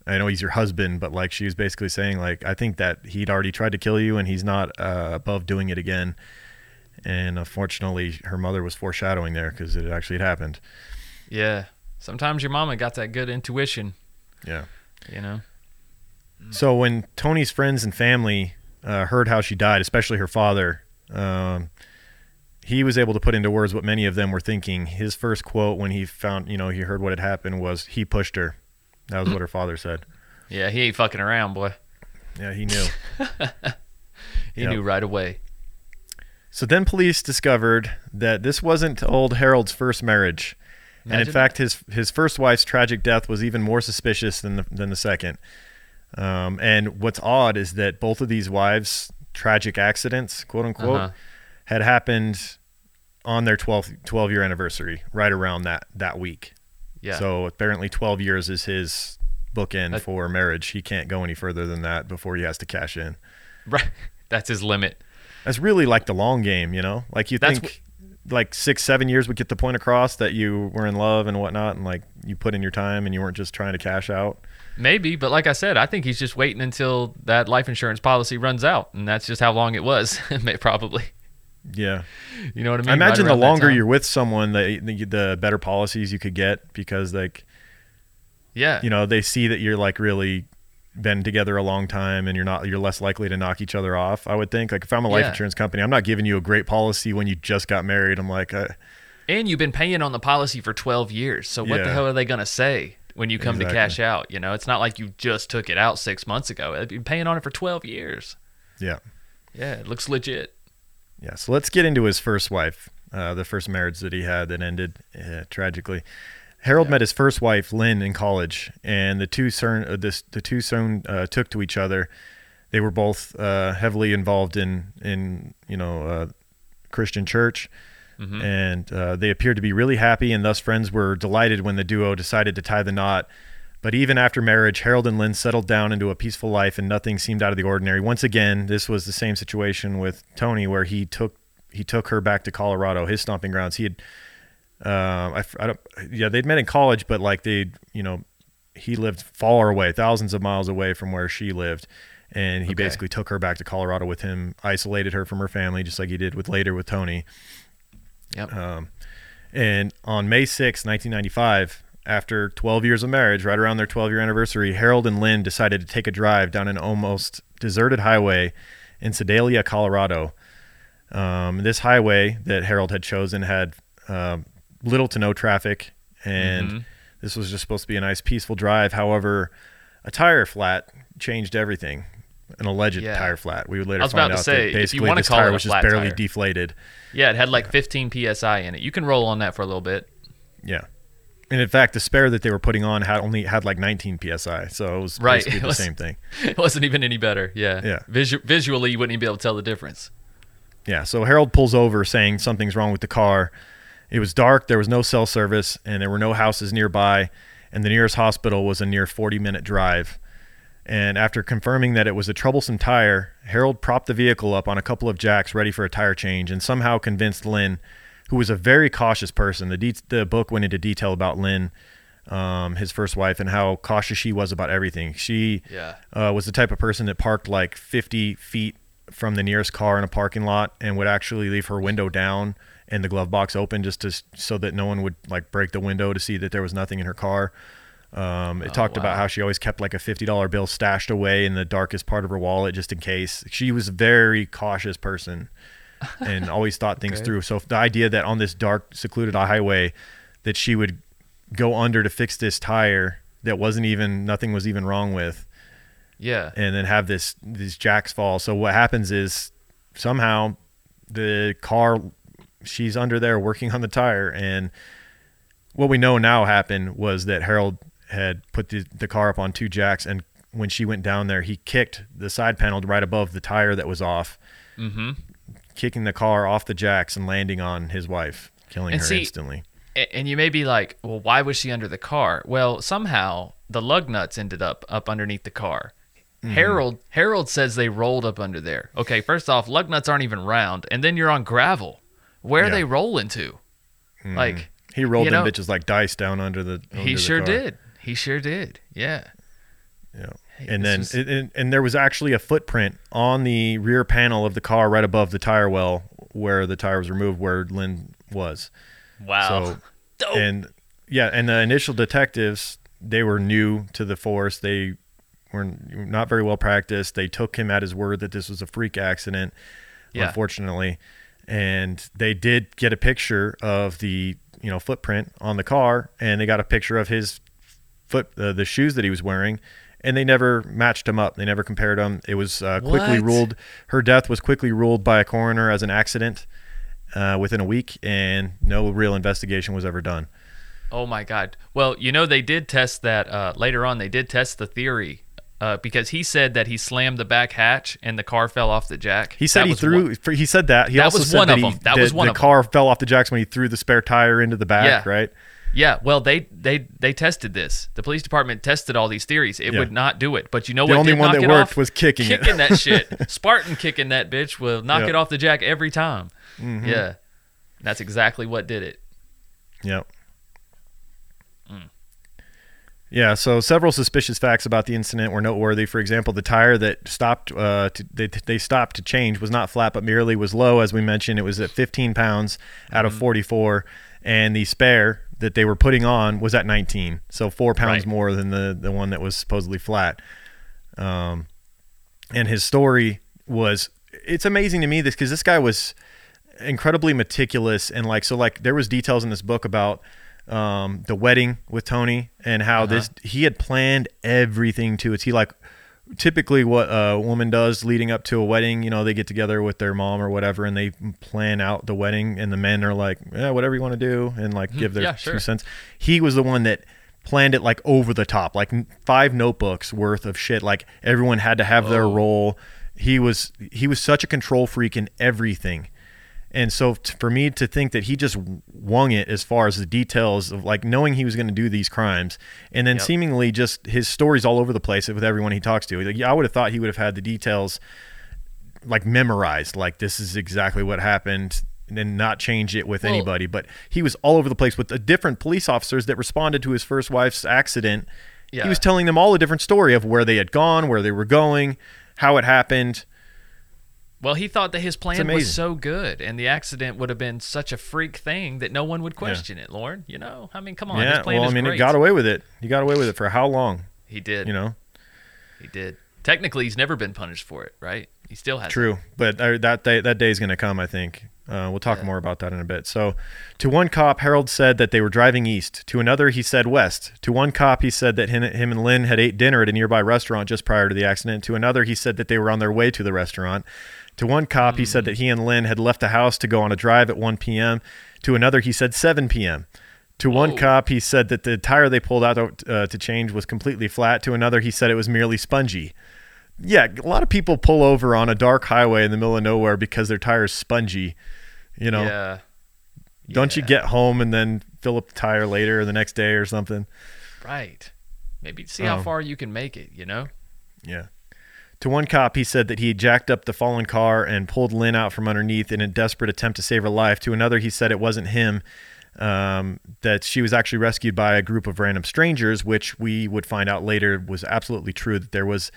Speaker 1: i know he's your husband but like she was basically saying like i think that he'd already tried to kill you and he's not uh, above doing it again and unfortunately her mother was foreshadowing there because it actually had happened
Speaker 2: Yeah. Sometimes your mama got that good intuition,
Speaker 1: yeah
Speaker 2: you know.
Speaker 1: So when Tony's friends and family uh, heard how she died, especially her father, um, he was able to put into words what many of them were thinking. His first quote when he found, you know, he heard what had happened was, "He pushed her." That was what her father said.
Speaker 2: Yeah, he ain't fucking around, boy.
Speaker 1: Yeah, he knew. *laughs*
Speaker 2: He
Speaker 1: Yep.
Speaker 2: knew right away.
Speaker 1: So then police discovered that this wasn't old Harold's first marriage. And in fact, his his first wife's tragic death was even more suspicious than the, than the second. Um, and what's odd is that both of these wives' tragic accidents, quote unquote,
Speaker 2: Uh-huh.
Speaker 1: had happened on their 12, 12 year anniversary, right around that that week.
Speaker 2: Yeah.
Speaker 1: So apparently, 12 years is his bookend
Speaker 2: That-
Speaker 1: for marriage. He can't go any further than that before he has to cash in. *laughs*
Speaker 2: right. That's his limit.
Speaker 1: That's really like the long game, you know. Like you
Speaker 2: That's
Speaker 1: think, like six, seven years would get the point across that you were in love and whatnot, and like you put in your time and you weren't just trying to cash out.
Speaker 2: Maybe, but like I said, I think he's just waiting until that life insurance policy runs out, and that's just how long it was. *laughs* May- Probably.
Speaker 1: Yeah,
Speaker 2: You know what I mean?
Speaker 1: I imagine
Speaker 2: Right
Speaker 1: the longer you're with someone, the, the the better policies you could get because like
Speaker 2: Yeah.
Speaker 1: you know they see that you're like really been together a long time and you're not you're less likely to knock each other off. I would think like if I'm a life
Speaker 2: Yeah.
Speaker 1: insurance company, I'm not giving you a great policy when you just got married. I'm like, uh,
Speaker 2: And you've been paying on the policy for 12 years. So what the hell are they going to say when you come
Speaker 1: Exactly.
Speaker 2: to cash out? You know, it's not like you just took it out six months ago. You've been paying on it for 12 years.
Speaker 1: yeah.
Speaker 2: Yeah, it looks legit.
Speaker 1: Yeah, so let's get into his first wife, uh, the first marriage that he had that ended uh, tragically. Harold met his first wife, Lynn, in college, and the two soon, uh, this, the two soon uh, took to each other. They were both uh, heavily involved in in you know uh, Christian church, and uh, they appeared to be really happy, and thus friends were delighted when the duo decided to tie the knot. But even after marriage, Harold and Lynn settled down into a peaceful life, and nothing seemed out of the ordinary. Once again, this was the same situation with Tony, where he took he took her back to Colorado, his stomping grounds. He had, um, I, I don't, yeah, they'd met in college, but like they, you know, he lived far away, thousands of miles away from where she lived, and he
Speaker 2: Okay.
Speaker 1: basically took her back to Colorado with him, isolated her from her family, just like he did with later with Tony.
Speaker 2: Yep.
Speaker 1: Um, and on May 6, 1995, after 12 years of marriage, right around their 12 year anniversary, Harold and Lynn decided to take a drive down an almost deserted highway in Sedalia, Colorado. Um, this highway that Harold had chosen had um, little to no traffic, and mm-hmm. This was just supposed to be a nice, peaceful drive. However, a tire flat changed everything. An alleged
Speaker 2: Yeah.
Speaker 1: tire flat. We would later
Speaker 2: I was
Speaker 1: find
Speaker 2: about to
Speaker 1: out
Speaker 2: say, if
Speaker 1: that
Speaker 2: you
Speaker 1: basically this
Speaker 2: call
Speaker 1: tire was just barely
Speaker 2: tire.
Speaker 1: deflated.
Speaker 2: Yeah, it had like 15 psi in it. You can roll on that for a little bit.
Speaker 1: Yeah. And in fact, the spare that they were putting on had only had like 19 psi, so it was
Speaker 2: Right,
Speaker 1: basically *laughs*
Speaker 2: it
Speaker 1: the same thing. *laughs*
Speaker 2: It wasn't even any better. Yeah.
Speaker 1: Yeah.
Speaker 2: Visu- visually, you wouldn't even be able to tell the difference.
Speaker 1: Yeah, so Harold pulls over saying something's wrong with the car. It was dark, there was no cell service, and there were no houses nearby, and the nearest hospital was a near 40 minute drive. And after confirming that it was a troublesome tire, Harold propped the vehicle up on a couple of jacks ready for a tire change and somehow convinced Lynn, who was a very cautious person. The, de- the book went into detail about Lynn, um, his first wife, and how cautious she was about everything. She
Speaker 2: Yeah.
Speaker 1: uh, was the type of person that parked like 50 feet from the nearest car in a parking lot and would actually leave her window down and the glove box open just to so that no one would like break the window to see that there was nothing in her car. Um, it talked about how she always kept like a fifty dollar bill stashed away in the darkest part of her wallet just in case. She was a very cautious person *laughs* and always thought things
Speaker 2: Okay.
Speaker 1: through. So the idea that on this dark, secluded highway, that she would go under to fix this tire that wasn't even nothing was even wrong with,
Speaker 2: Yeah.
Speaker 1: and then have this these jacks fall. So what happens is somehow the car she's under there working on the tire and what we know now happened was that Harold had put the, the car up on two jacks and when she went down there he kicked the side panel right above the tire that was off
Speaker 2: Mm-hmm.
Speaker 1: kicking the car off the jacks and landing on his wife killing
Speaker 2: And
Speaker 1: her
Speaker 2: see-
Speaker 1: instantly
Speaker 2: And you may be like, well, why was she under the car? Well, somehow the lug nuts ended up up underneath the car.
Speaker 1: Mm-hmm.
Speaker 2: Harold Harold says they rolled up under there. Okay, first off, lug nuts aren't even round, and then you're on gravel. Where are
Speaker 1: Yeah.
Speaker 2: they rolling to? Hmm. Like
Speaker 1: he rolled them
Speaker 2: know,
Speaker 1: bitches like dice down under the under
Speaker 2: he
Speaker 1: the
Speaker 2: sure
Speaker 1: car.
Speaker 2: did. He sure did. Yeah.
Speaker 1: Yeah.
Speaker 2: Hey,
Speaker 1: And then,
Speaker 2: is-
Speaker 1: and, and there was actually a footprint on the rear panel of the car right above the tire well where the tire was removed, where Lynn was.
Speaker 2: Wow.
Speaker 1: So, *laughs*
Speaker 2: Dope.
Speaker 1: and yeah, and the initial detectives, they were new to the force. They were not very well practiced. They took him at his word that this was a freak accident,
Speaker 2: Yeah.
Speaker 1: unfortunately. And they did get a picture of the, you know, footprint on the car, and they got a picture of his foot, uh, the shoes that he was wearing, and they never matched him up. They never compared them. It was uh, quickly ruled. Her death was quickly ruled by a coroner as an accident uh, within a week, and no real investigation was ever done.
Speaker 2: Oh my God. Well, you know they did test that uh, later on. They did test the theory uh, because he said that he slammed the back hatch and the car fell off the jack.
Speaker 1: He said
Speaker 2: That
Speaker 1: he threw.
Speaker 2: one-
Speaker 1: He said that. He
Speaker 2: That
Speaker 1: also
Speaker 2: was
Speaker 1: said
Speaker 2: one
Speaker 1: that
Speaker 2: of
Speaker 1: he,
Speaker 2: them. That
Speaker 1: the,
Speaker 2: was one
Speaker 1: the
Speaker 2: of them.
Speaker 1: car fell off the jacks when he threw the spare tire into the back.
Speaker 2: Yeah.
Speaker 1: Right.
Speaker 2: Yeah, well, they they they tested this. The police department tested all these theories. It
Speaker 1: Yeah.
Speaker 2: would not do it. But you know
Speaker 1: The
Speaker 2: what?
Speaker 1: only one that worked
Speaker 2: off?
Speaker 1: was kicking it.
Speaker 2: Kicking that shit. *laughs* Spartan kicking that bitch will knock
Speaker 1: Yeah.
Speaker 2: it off the jack every time.
Speaker 1: Mm-hmm.
Speaker 2: Yeah, that's exactly what did it.
Speaker 1: Yep. Yeah, so several suspicious facts about the incident were noteworthy. For example, the tire that stopped, uh, to, they, they stopped to change was not flat, but merely was low. As we mentioned, it was at 15 pounds out
Speaker 2: Mm-hmm.
Speaker 1: of 44, and the spare that they were putting on was at 19, so four pounds
Speaker 2: Right.
Speaker 1: more than the the one that was supposedly flat. Um, and his story was it's amazing to me this because this guy was incredibly meticulous and like so like there was details in this book about um, the wedding with Toni and how this he had planned everything to it. He like typically what a woman does leading up to a wedding, you know, they get together with their mom or whatever and they plan out the wedding and the men are like, yeah, whatever you want to do and like give their
Speaker 2: Yeah,
Speaker 1: two cents. He was the one that planned it like over the top, like five notebooks worth of shit. Like everyone had to have their
Speaker 2: Oh.
Speaker 1: role. He was he was such a control freak in everything. And so t- for me to think that he just wung it as far as the details of like knowing he was going to do these crimes and then
Speaker 2: Yep.
Speaker 1: seemingly just his stories all over the place with everyone he talks to. Like, yeah, I would have thought he would have had the details like memorized, like this is exactly what happened and then not change it with
Speaker 2: Well-
Speaker 1: anybody. But he was all over the place with the different police officers that responded to his first wife's accident.
Speaker 2: Yeah.
Speaker 1: He was telling them all a different story of where they had gone, where they were going, how it happened.
Speaker 2: Well, he thought that his plan was so good, and the accident would have been such a freak thing that no one would question it. Lauren, you know, I mean, come on,
Speaker 1: yeah,
Speaker 2: his plan
Speaker 1: well, I mean,
Speaker 2: great.
Speaker 1: he got away with it. He got away with it for how long?
Speaker 2: He did.
Speaker 1: You know,
Speaker 2: he did. Technically, he's never been punished for it, right? He still has.
Speaker 1: true. But uh, that day, that day is going to come. I think. Uh, we'll talk
Speaker 2: Yeah.
Speaker 1: more about that in a bit. So, to one cop, Harold said that they were driving east. To another, he said west. To one cop, he said that him, him and Lynn had ate dinner at a nearby restaurant just prior to the accident. To another, he said that they were on their way to the restaurant. To one cop, he said that he and Lynn had left the house to go on a drive at 1 p.m. To another, he said 7 p.m. To one
Speaker 2: Whoa.
Speaker 1: cop, he said that the tire they pulled out uh, to change was completely flat. To another, he said it was merely spongy. Yeah, a lot of people pull over on a dark highway in the middle of nowhere because their tire's spongy. You know,
Speaker 2: Yeah.
Speaker 1: don't you get home and then fill up the tire later or the next day or something?
Speaker 2: Right. Maybe see how
Speaker 1: Um,
Speaker 2: far you can make it, you know?
Speaker 1: Yeah. To one cop, he said that he jacked up the fallen car and pulled Lynn out from underneath in a desperate attempt to save her life. To another, he said it wasn't him, um, that she was actually rescued by a group of random strangers, which we would find out later was absolutely true. That there was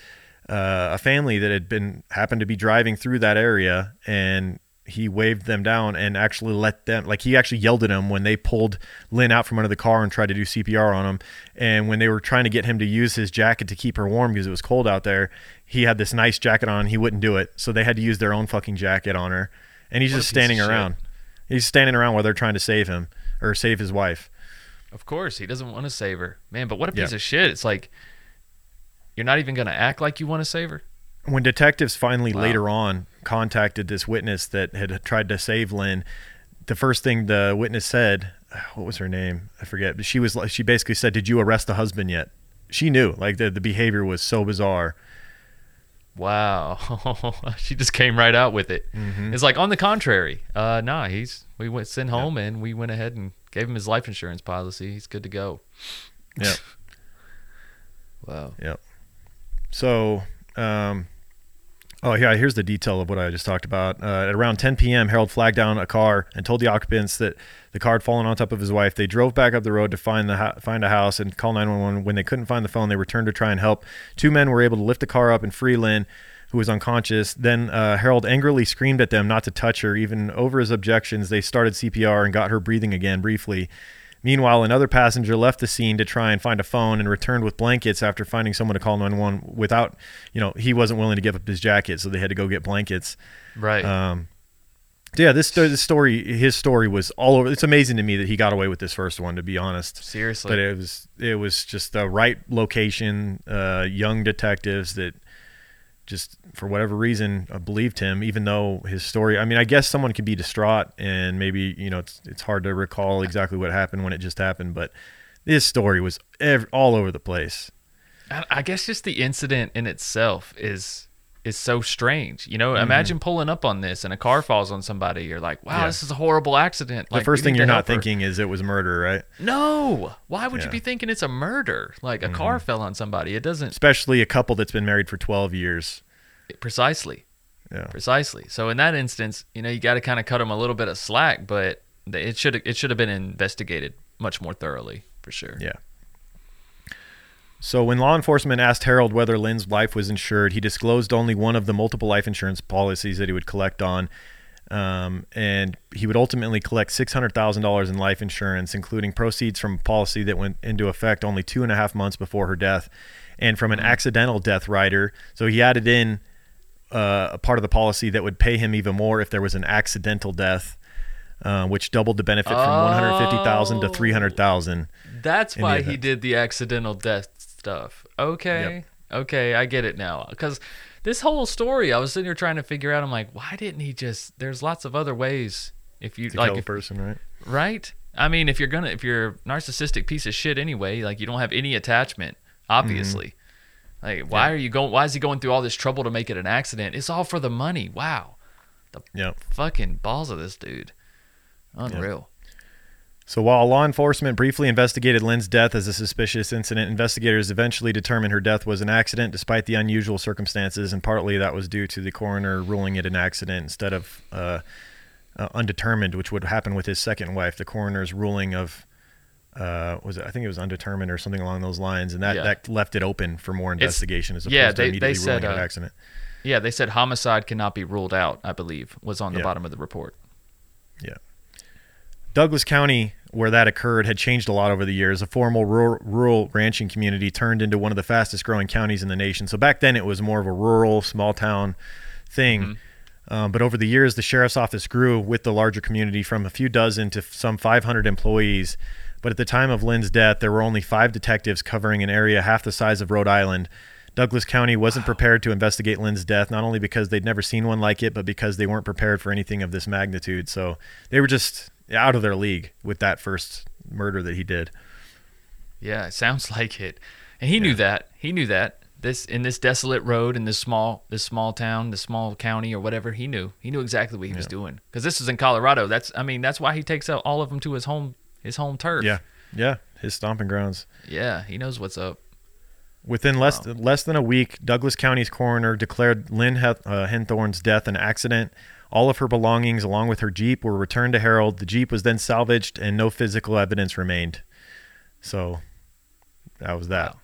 Speaker 1: uh, a family that had been happened to be driving through that area and he waved them down and actually let them like he actually yelled at them when they pulled Lynn out from under the car and tried to do CPR on him and when they were trying to get him to use his jacket to keep her warm because it was cold out there he had this nice jacket on he wouldn't do it so they had to use their own fucking jacket on her and he's
Speaker 2: What
Speaker 1: just standing
Speaker 2: shit.
Speaker 1: around he's standing around while they're trying to save him or save his wife
Speaker 2: Of course, he doesn't want to save her. Man, but what a
Speaker 1: Yeah.
Speaker 2: piece of shit. It's like you're not even going to act like you want to save her.
Speaker 1: when detectives finally
Speaker 2: Wow.
Speaker 1: later on contacted this witness that had tried to save Lynn, the first thing the witness said, *sighs* what was her name? I forget. But she was like, she basically said, "Did you arrest the husband yet?" She knew, like the the behavior was so bizarre.
Speaker 2: Wow. *laughs* she just came right out with it.
Speaker 1: Mm-hmm.
Speaker 2: It's like on the contrary. Uh nah, he's we went sent home and we went ahead and gave him his life insurance policy. He's good to go.
Speaker 1: Yep. *laughs*
Speaker 2: Wow.
Speaker 1: Yep. So, um, oh yeah, here's the detail of what I just talked about. Uh, at around 10 p.m., Harold flagged down a car and told the occupants that the car had fallen on top of his wife. They drove back up the road to find the ho- find a house and call 911. When they couldn't find the phone, they returned to try and help. Two men were able to lift the car up and free Lynn. Who was unconscious? Then uh, Harold angrily screamed at them not to touch her. Even over his objections, they started CPR and got her breathing again briefly. Meanwhile, another passenger left the scene to try and find a phone and returned with blankets after finding someone to call 911 without, you know, he wasn't willing to give up his jacket, so they had to go get blankets.
Speaker 2: Right.
Speaker 1: Um, yeah, this, this story, his story was all over. It's amazing to me that he got away with this first one, to be honest.
Speaker 2: Seriously.
Speaker 1: But it was it was just the right location, uh, young detectives that just for whatever reason uh, believed him, even though his story. I mean, I guess someone could be distraught and maybe you know it's it's hard to recall exactly what happened when it just happened, but this story was ev- all over the place.
Speaker 2: I, I guess just the incident in itself is is so strange. You
Speaker 1: Mm-hmm.
Speaker 2: know, imagine pulling up on this and a car falls on somebody. You're like, wow,
Speaker 1: Yeah.
Speaker 2: this is a horrible accident.
Speaker 1: The first thing you're not thinking is it was murder, right?
Speaker 2: No. Why would
Speaker 1: Yeah. Mm-hmm.
Speaker 2: you be thinking it's a murder? Like a car fell on somebody. It doesn't
Speaker 1: Especially a couple that's been married for 12 years.
Speaker 2: precisely.
Speaker 1: Yeah.
Speaker 2: Precisely. So in that instance, you know, you got to kind of cut them a little bit of slack, but it should it should have been investigated much more thoroughly for sure.
Speaker 1: Yeah. So when law enforcement asked Harold whether Lynn's life was insured, he disclosed only one of the multiple life insurance policies that he would collect on. Um, and he would ultimately collect $600,000 in life insurance, including proceeds from a policy that went into effect only two and a half months before her death, and from an accidental death rider. So he added in uh, a part of the policy that would pay him even more if there was an accidental death, uh, which doubled the benefit from 150,000 to
Speaker 2: Oh.
Speaker 1: 300,000.
Speaker 2: That's why he did the accidental death stuff. Okay. Okay, I get it now. Because this whole story, I was sitting here trying to figure out. I'm like, why didn't he just? There's lots of other ways. If you
Speaker 1: to
Speaker 2: like,
Speaker 1: a
Speaker 2: if-
Speaker 1: person, right?
Speaker 2: right? I mean, if you're gonna, if you're a narcissistic piece of shit anyway, like you don't have any attachment, obviously. Mm-hmm. Like, why are you going? Why is he going through all this trouble to make it an accident? It's all for the money. Wow,
Speaker 1: Yep.
Speaker 2: fucking balls of this dude. Unreal.
Speaker 1: So while law enforcement briefly investigated Lynn's death as a suspicious incident, investigators eventually determined her death was an accident despite the unusual circumstances, and partly that was due to the coroner ruling it an accident instead of uh, uh, undetermined, which would happen with his second wife. The coroner's ruling of uh, was it, I think it was undetermined or something along those lines, and that,
Speaker 2: Yeah.
Speaker 1: that left it open for more investigation as opposed
Speaker 2: yeah,
Speaker 1: to
Speaker 2: they- they
Speaker 1: immediately
Speaker 2: said,
Speaker 1: ruling it an
Speaker 2: uh,
Speaker 1: accident.
Speaker 2: Yeah, they said homicide cannot be ruled out. I believe was on the
Speaker 1: Yeah.
Speaker 2: bottom of the report.
Speaker 1: Yeah. Douglas County, where that occurred, had changed a lot over the years. A formal rural, rural ranching community turned into one of the fastest growing counties in the nation. So back then it was more of a rural, small town thing. Um, but over the years, the sheriff's office grew with the larger community from a few dozen to some 500 employees. But at the time of Lynn's death, there were only five detectives covering an area half the size of Rhode Island. Douglas County wasn't prepared to investigate Lynn's death, not only because they'd never seen one like it, but because they weren't prepared for anything of this magnitude. So they were just out of their league with that first murder that he did.
Speaker 2: Yeah, it sounds *laughs* like it. And he knew that. He knew that. This in this desolate road in this small this small town, this small county or whatever, he knew. He knew exactly what he was doing. Cuz this is in Colorado. That's I mean, that's why he takes out all of them to his home his home turf.
Speaker 1: Yeah, yeah, his stomping grounds.
Speaker 2: Yeah, he knows what's up.
Speaker 1: Within less less than a week, Douglas County's coroner declared Lynn Heth- uh, Henthorn's death an accident. All of her belongings, along with her Jeep, were returned to Harold. The Jeep was then salvaged, and no physical evidence remained. So that was that.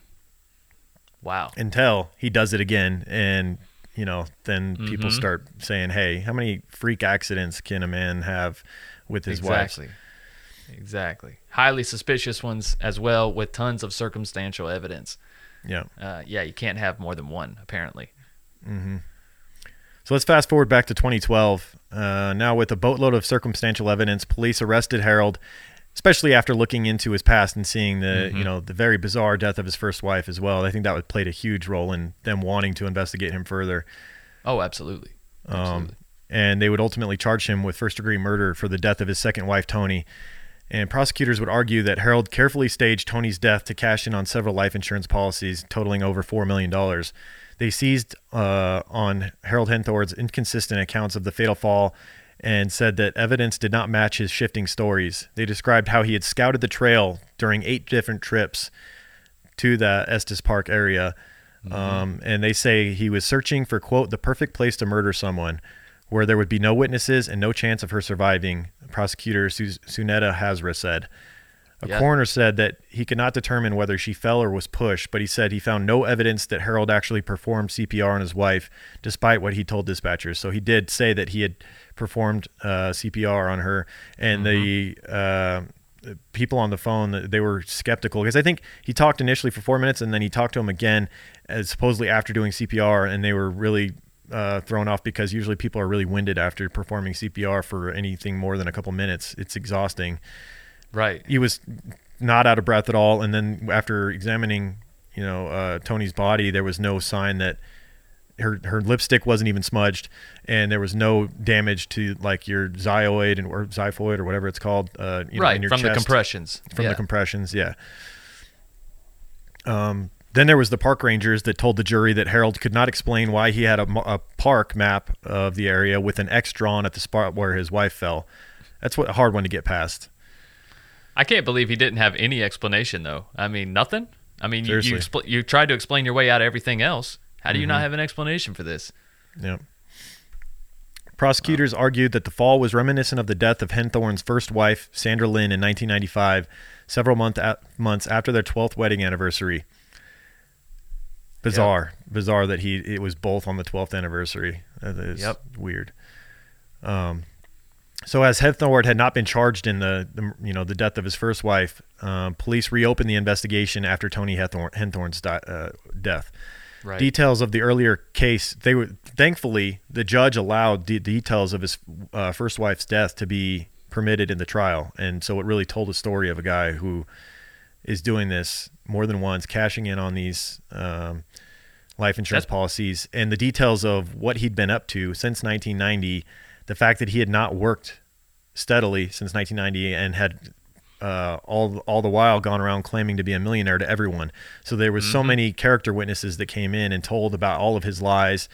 Speaker 2: Wow.
Speaker 1: Until he does it again, and you know, then people
Speaker 2: Mhm.
Speaker 1: start saying, "Hey, how many freak accidents can a man have with his wife?"
Speaker 2: exactly. Exactly. Highly suspicious ones as well with tons of circumstantial evidence.
Speaker 1: Yeah.
Speaker 2: Uh, yeah, you can't have more than one apparently.
Speaker 1: So let's fast forward back to 2012. Uh, now, with a boatload of circumstantial evidence, police arrested Harold, especially after looking into his past and seeing the you know the very bizarre death of his first wife as well. I think that would played a huge role in them wanting to investigate him further.
Speaker 2: Oh, absolutely. Absolutely.
Speaker 1: Um, and they would ultimately charge him with first degree murder for the death of his second wife, Toni. And prosecutors would argue that Harold carefully staged Toni's death to cash in on several life insurance policies totaling over $4 million. They seized uh, on Harold Henthorn's inconsistent accounts of the fatal fall and said that evidence did not match his shifting stories. They described how he had scouted the trail during eight different trips to the Estes Park area. Um, and they say he was searching for, quote, the perfect place to murder someone where there would be no witnesses and no chance of her surviving, prosecutor Su- Suneeta Hazra said. A
Speaker 2: Yeah.
Speaker 1: coroner said that he could not determine whether she fell or was pushed, but he said he found no evidence that Harold actually performed CPR on his wife, despite what he told dispatchers. So he did say that he had performed uh, CPR on her, and the uh, people on the phone they were skeptical because I think he talked initially for four minutes, and then he talked to him again, uh, supposedly after doing CPR, and they were really uh, thrown off because usually people are really winded after performing CPR for anything more than a couple minutes. It's exhausting
Speaker 2: right.
Speaker 1: he was not out of breath at all. And then after examining, you know, uh, Toni's body, there was no sign that her her lipstick wasn't even smudged, and there was no damage to like your xyoid and or xiphoid or whatever it's called. Uh, you know,
Speaker 2: right
Speaker 1: in your
Speaker 2: from the compressions.
Speaker 1: from
Speaker 2: yeah.
Speaker 1: the compressions. Yeah. Um, then there was the park rangers that told the jury that Harold could not explain why he had a, a park map of the area with an X drawn at the spot where his wife fell. That's what a hard one to get past.
Speaker 2: I can't believe he didn't have any explanation though. I mean, nothing. I mean, you you, expl- you tried to explain your way out of everything else. How do you
Speaker 1: Mm-hmm.
Speaker 2: not have an explanation for this?
Speaker 1: Yeah. Prosecutors argued that the fall was reminiscent of the death of Henthorn's first wife, Sandra Lynn, in 1995, several month a- months after their 12th wedding anniversary. Bizarre, bizarre that he it was both on the 12th anniversary. That is
Speaker 2: Yep.
Speaker 1: weird. Um, so as Henthorn had not been charged in the, the you know the death of his first wife, um, police reopened the investigation after Toni Henthorn, Henthorn's di- uh, death.
Speaker 2: Right.
Speaker 1: details of the earlier case they were thankfully the judge allowed the details of his uh, first wife's death to be permitted in the trial. And so it really told a story of a guy who is doing this more than once cashing in on these um, life insurance
Speaker 2: That-
Speaker 1: policies. And the details of what he'd been up to since 1990 the fact that he had not worked steadily since 1990 and had uh, all all the while gone around claiming to be a millionaire to everyone. So there was so many character witnesses that came in and told about all of his lies.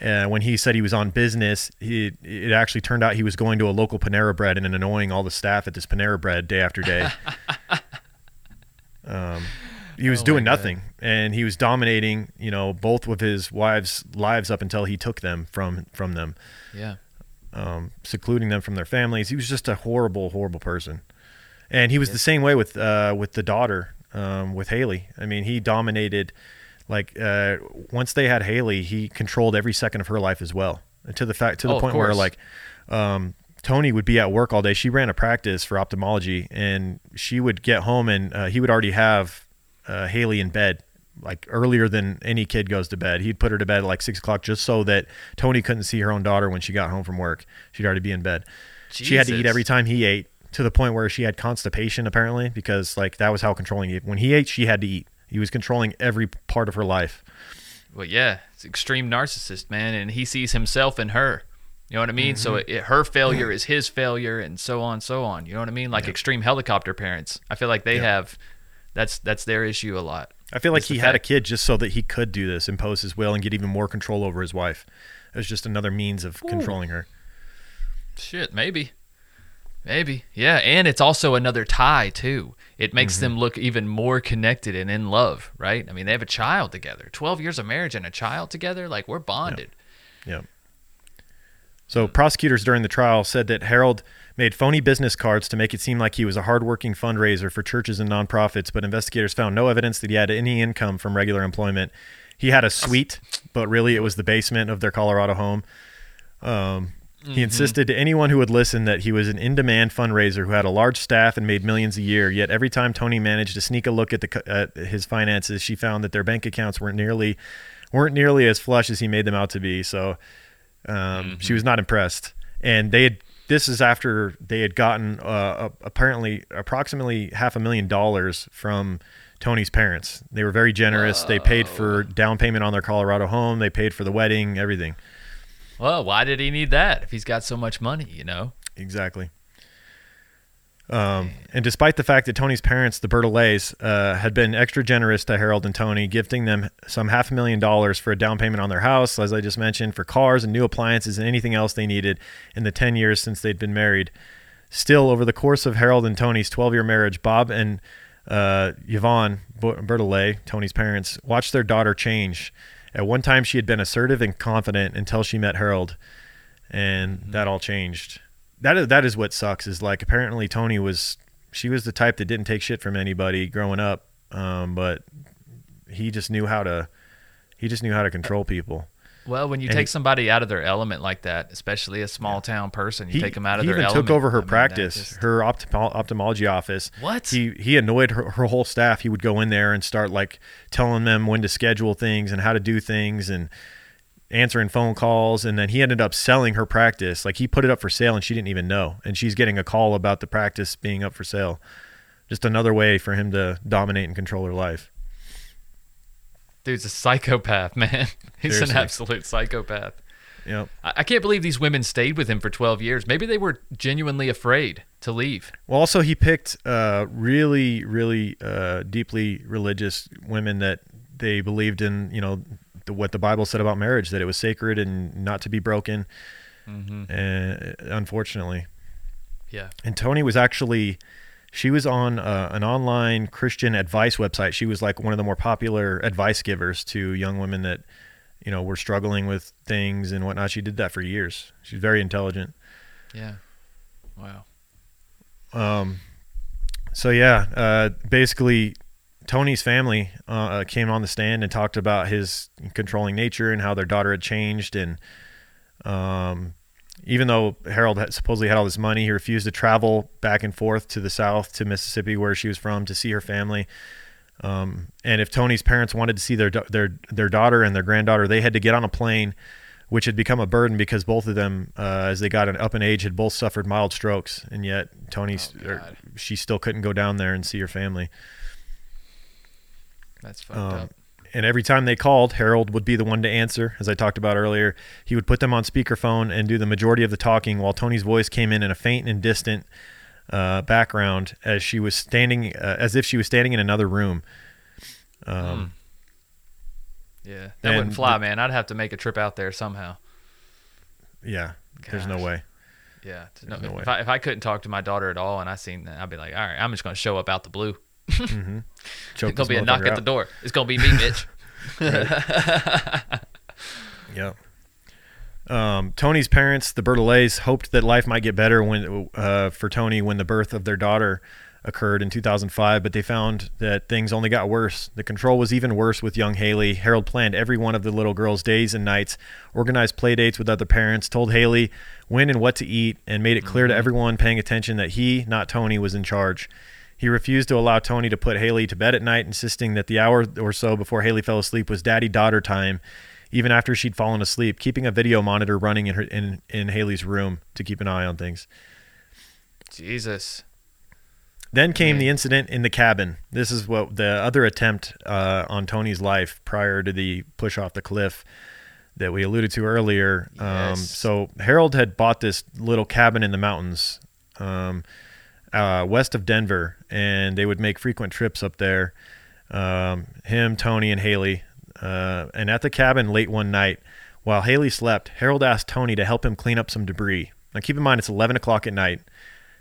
Speaker 1: Uh, when he said he was on business, he, it actually turned out he was going to a local Panera Bread and annoying all the staff at this Panera Bread day after day. *laughs* um, he was
Speaker 2: Oh
Speaker 1: doing
Speaker 2: God.
Speaker 1: nothing, and he was dominating, you know, both of his wives' lives up until he took them from from them
Speaker 2: yeah.
Speaker 1: Um, secluding them from their families. He was just a horrible, horrible person. And he was the same way with uh, with the daughter, um, with Haley. I mean, he dominated. Like uh, once they had Haley, he controlled every second of her life as well. And to the fact to the
Speaker 2: Oh,
Speaker 1: point where like um, Toni would be at work all day. She ran a practice for ophthalmology, and she would get home and uh, he would already have uh, Haley in bed like earlier than any kid goes to bed. He'd put her to bed at like six o'clock just so that Toni couldn't see her own daughter when she got home from work. She'd already be in bed. She had to eat every time he ate to the point where she had constipation apparently because like that was how controlling he when he ate she had to eat. He was controlling every part of her life.
Speaker 2: Well, yeah, it's extreme narcissist, man, and he sees himself in her. You know what I mean? So
Speaker 1: Mm-hmm.
Speaker 2: it, her failure is his failure, and so on, so on. You know what I mean? Like extreme helicopter parents. I feel like they have that's that's their issue a lot.
Speaker 1: I feel like he had a kid just so that he could do this, impose his will, and get even more control over his wife. It was just another means of controlling her.
Speaker 2: Shit, maybe. Maybe. Yeah, and it's also another tie too. It makes
Speaker 1: Mm-hmm.
Speaker 2: them look even more connected and in love, right? I mean, they have a child together. 12 years of marriage and a child together, like we're bonded.
Speaker 1: Yeah. So prosecutors during the trial said that Harold made phony business cards to make it seem like he was a hardworking fundraiser for churches and nonprofits, but investigators found no evidence that he had any income from regular employment. He had a suite, but really it was the basement of their Colorado home. Um, He insisted to anyone who would listen that he was an in-demand fundraiser who had a large staff and made millions a year. Yet every time Toni managed to sneak a look at the at his finances, she found that their bank accounts weren't nearly weren't nearly as flush as he made them out to be. So um, she was not impressed. And they had this is after they had gotten uh, apparently approximately half a million dollars from Toni's parents. They were very generous. They paid for down payment on their Colorado home. They paid for the wedding, everything.
Speaker 2: Well, why did he need that if he's got so much money, you know?
Speaker 1: Exactly. Um, and despite the fact that Toni's parents, the Bertolets, uh, had been extra generous to Harold and Toni, gifting them some half a million dollars for a down payment on their house, as I just mentioned, for cars and new appliances and anything else they needed in the 10 years since they'd been married. Still, over the course of Harold and Toni's 12 year marriage, Bob and uh, Yvonne Bertolet, Toni's parents, watched their daughter change. At one time, she had been assertive and confident until she met Harold, and that all changed. That is that is what sucks. Is like apparently Toni was she was the type that didn't take shit from anybody growing up, um, but he just knew how to he just knew how to control people.
Speaker 2: Well, when you
Speaker 1: And
Speaker 2: take
Speaker 1: he-
Speaker 2: somebody out of their element like that, especially a small town person, you
Speaker 1: He,
Speaker 2: take them out of
Speaker 1: he
Speaker 2: their
Speaker 1: even
Speaker 2: element.
Speaker 1: took over her
Speaker 2: I mean,
Speaker 1: practice,
Speaker 2: just-
Speaker 1: her optom- ophthalmology office.
Speaker 2: What?
Speaker 1: He he annoyed her, her whole staff. He would go in there and start like telling them when to schedule things and how to do things and answering phone calls. And then he ended up selling her practice. Like he put it up for sale and she didn't even know. And she's getting a call about the practice being up for sale. Just another way for him to dominate and control her life.
Speaker 2: Dude's a psychopath, *laughs* man. He's
Speaker 1: Seriously.
Speaker 2: an absolute psychopath.
Speaker 1: Yep.
Speaker 2: I, I can't believe these women stayed with him for 12 years. Maybe they were genuinely afraid to leave.
Speaker 1: Well, also he picked uh, really, really uh, deeply religious women that they believed in. You know, the, what the Bible said about marriage, that it was sacred and not to be broken. And unfortunately,
Speaker 2: Yeah.
Speaker 1: and Toni was actually, she was on uh, an online Christian advice website. She was like one of the more popular advice givers to young women that, you know, were struggling with things and whatnot. She did that for years. She's very intelligent.
Speaker 2: Yeah. Wow.
Speaker 1: Um, so yeah, uh, basically, Toni's family uh, came on the stand and talked about his controlling nature and how their daughter had changed. And um, even though Harold had supposedly had all this money, he refused to travel back and forth to the south to Mississippi, where she was from, to see her family. Um, and if Toni's parents wanted to see their their their daughter and their granddaughter, they had to get on a plane, which had become a burden because both of them, uh, as they got up in age, had both suffered mild strokes, and yet Toni,
Speaker 2: Oh,
Speaker 1: or she still couldn't go down there and see her family.
Speaker 2: That's fucked
Speaker 1: Um,
Speaker 2: up.
Speaker 1: and every time they called, Harold would be the one to answer, as I talked about earlier. He would put them on speakerphone and do the majority of the talking, while Toni's voice came in in a faint and distant uh, background, as she was standing, uh, as if she was standing in another room. Um,
Speaker 2: Yeah. That wouldn't fly,
Speaker 1: the-
Speaker 2: man. I'd have to make a trip out there somehow.
Speaker 1: Yeah, there's no way.
Speaker 2: Yeah. know-
Speaker 1: no
Speaker 2: if,
Speaker 1: way.
Speaker 2: I, if I couldn't talk to my daughter at all and I seen that, I'd be like, all right, I'm just going to show up out the blue.
Speaker 1: Choke
Speaker 2: It's gonna be a knock at
Speaker 1: out.
Speaker 2: the door. It's going to be me, Mitch. *laughs* *laughs*
Speaker 1: Yep. Um, Toni's parents, the Bertolets, hoped that life might get better when uh, for Toni when the birth of their daughter occurred in 2005, but they found that things only got worse. The control was even worse with young Haley. Harold planned every one of the little girl's days and nights, organized play dates with other parents, told Haley when and what to eat, and made it clear to everyone paying attention that he, not Toni, was in charge. He refused to allow Toni to put Haley to bed at night, insisting that the hour or so before Haley fell asleep was daddy daughter time, even after she'd fallen asleep, keeping a video monitor running in her in, in Haley's room to keep an eye on things.
Speaker 2: Jesus.
Speaker 1: Then came the incident in the cabin. This is what the other attempt uh, on Toni's life prior to the push off the cliff that we alluded to earlier. Um,
Speaker 2: Yes.
Speaker 1: so Harold had bought this little cabin in the mountains um, uh, west of Denver, and they would make frequent trips up there. Um, him, Toni, and Haley. Uh, and at the cabin late one night, while Haley slept, Harold asked Toni to help him clean up some debris. Now, keep in mind, it's 11 o'clock at night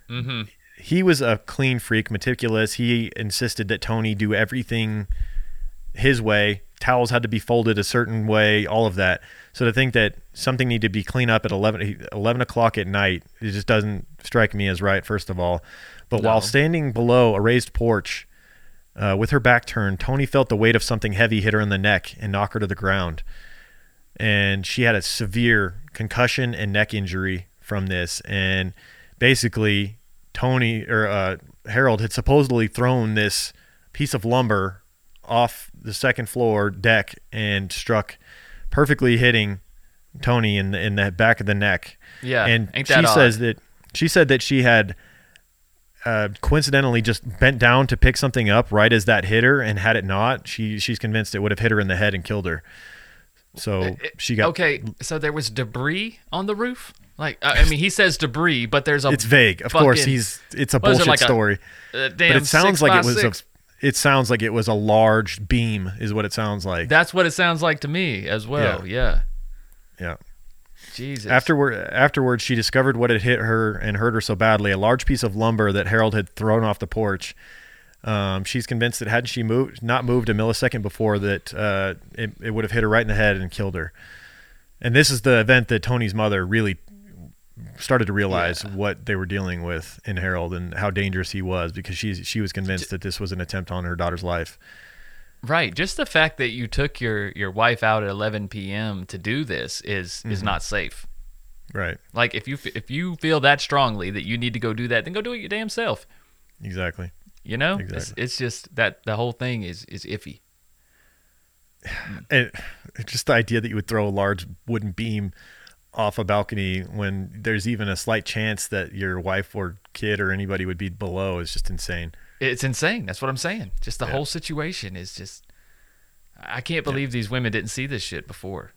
Speaker 2: Mm-hmm.
Speaker 1: he was a clean freak, meticulous. He insisted that Toni do everything his way. Towels had to be folded a certain way, all of that. So to think that something needed to be cleaned up at 11, 11 o'clock at night, it just doesn't strike me as right, first of all. But
Speaker 2: No.
Speaker 1: while standing below a raised porch uh, with her back turned, Toni felt the weight of something heavy hit her in the neck and knock her to the ground. And she had a severe concussion and neck injury from this. And basically, Toni or uh, Harold had supposedly thrown this piece of lumber off the second floor deck and struck, perfectly hitting Toni in the in the back of the neck.
Speaker 2: Yeah,
Speaker 1: and she
Speaker 2: odd?
Speaker 1: says that she said that she had uh, coincidentally just bent down to pick something up right as that hit her, and had it not, she she's convinced it would have hit her in the head and killed her. So she got
Speaker 2: okay, so there was debris on the roof. Like, I I mean, he says debris, but there's a.
Speaker 1: It's vague. Of course, he's it's a
Speaker 2: is it,
Speaker 1: bullshit
Speaker 2: like a-
Speaker 1: story.
Speaker 2: uh,
Speaker 1: but it sounds like it was
Speaker 2: six.
Speaker 1: It sounds like it was a large beam is what it sounds like
Speaker 2: That's what it sounds like to me as well. Yeah.
Speaker 1: yeah
Speaker 2: Jesus.
Speaker 1: afterward afterwards she discovered what had hit her and hurt her so badly a large piece of lumber that harold had thrown off the porch um, she's convinced that had she moved not moved a millisecond before that uh, it, it would have hit her right in the head and killed her and this is the event that toni's mother really started to realize
Speaker 2: Yeah.
Speaker 1: what they were dealing with in harold and how dangerous he was because she she was convinced that this was an attempt on her daughter's life
Speaker 2: Right. Just the fact that you took your your wife out at 11 p.m. to do this is
Speaker 1: Mm-hmm.
Speaker 2: is not safe.
Speaker 1: right
Speaker 2: Like if you if you feel that strongly that you need to go do that, then go do it your damn self.
Speaker 1: exactly
Speaker 2: You know, it's, it's just that the whole thing is is iffy. *sighs*
Speaker 1: and just the idea that you would throw a large wooden beam off a balcony when there's even a slight chance that your wife or kid or anybody would be below is just insane.
Speaker 2: It's insane. That's what I'm saying. Just the
Speaker 1: Yeah.
Speaker 2: whole situation is just. I can't believe these women didn't see this shit before.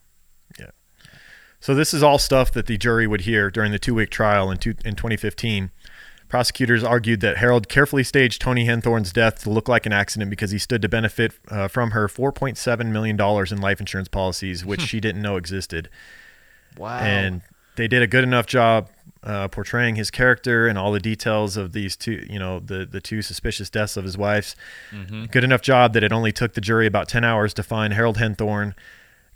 Speaker 2: Yeah.
Speaker 1: So this is all stuff that the jury would hear during the two-week trial in, two, in 2015. Prosecutors argued that Harold carefully staged Toni Henthorn's death to look like an accident because he stood to benefit uh, from her 4.7 million dollars in life insurance policies, which she didn't know existed.
Speaker 2: Wow.
Speaker 1: and they did a good enough job uh, portraying his character and all the details of these two, you know, the the two suspicious deaths of his wives. Good enough job that it only took the jury about ten hours to find Harold Henthorn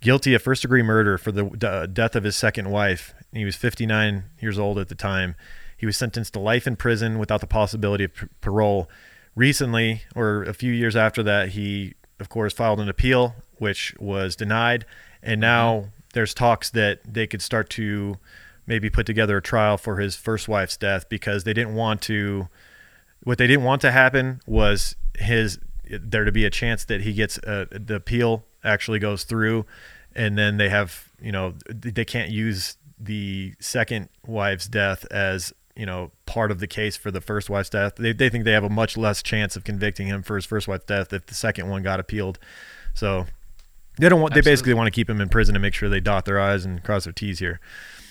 Speaker 1: guilty of first degree murder for the uh, death of his second wife. He was 59 years old at the time. He was sentenced to life in prison without the possibility of p- parole. Recently, or a few years after that, he, of course, filed an appeal, which was denied. And now there's talks that they could start to maybe put together a trial for his first wife's death because they didn't want to. What they didn't want to happen was his there to be a chance that he gets uh, the appeal actually goes through, and then they have you know they can't use the second wife's death as you know part of the case for the first wife's death. They they think they have a much less chance of convicting him for his first wife's death if the second one got appealed. So they don't want. They basically want to keep him in prison to make sure they dot their i's and cross their t's here.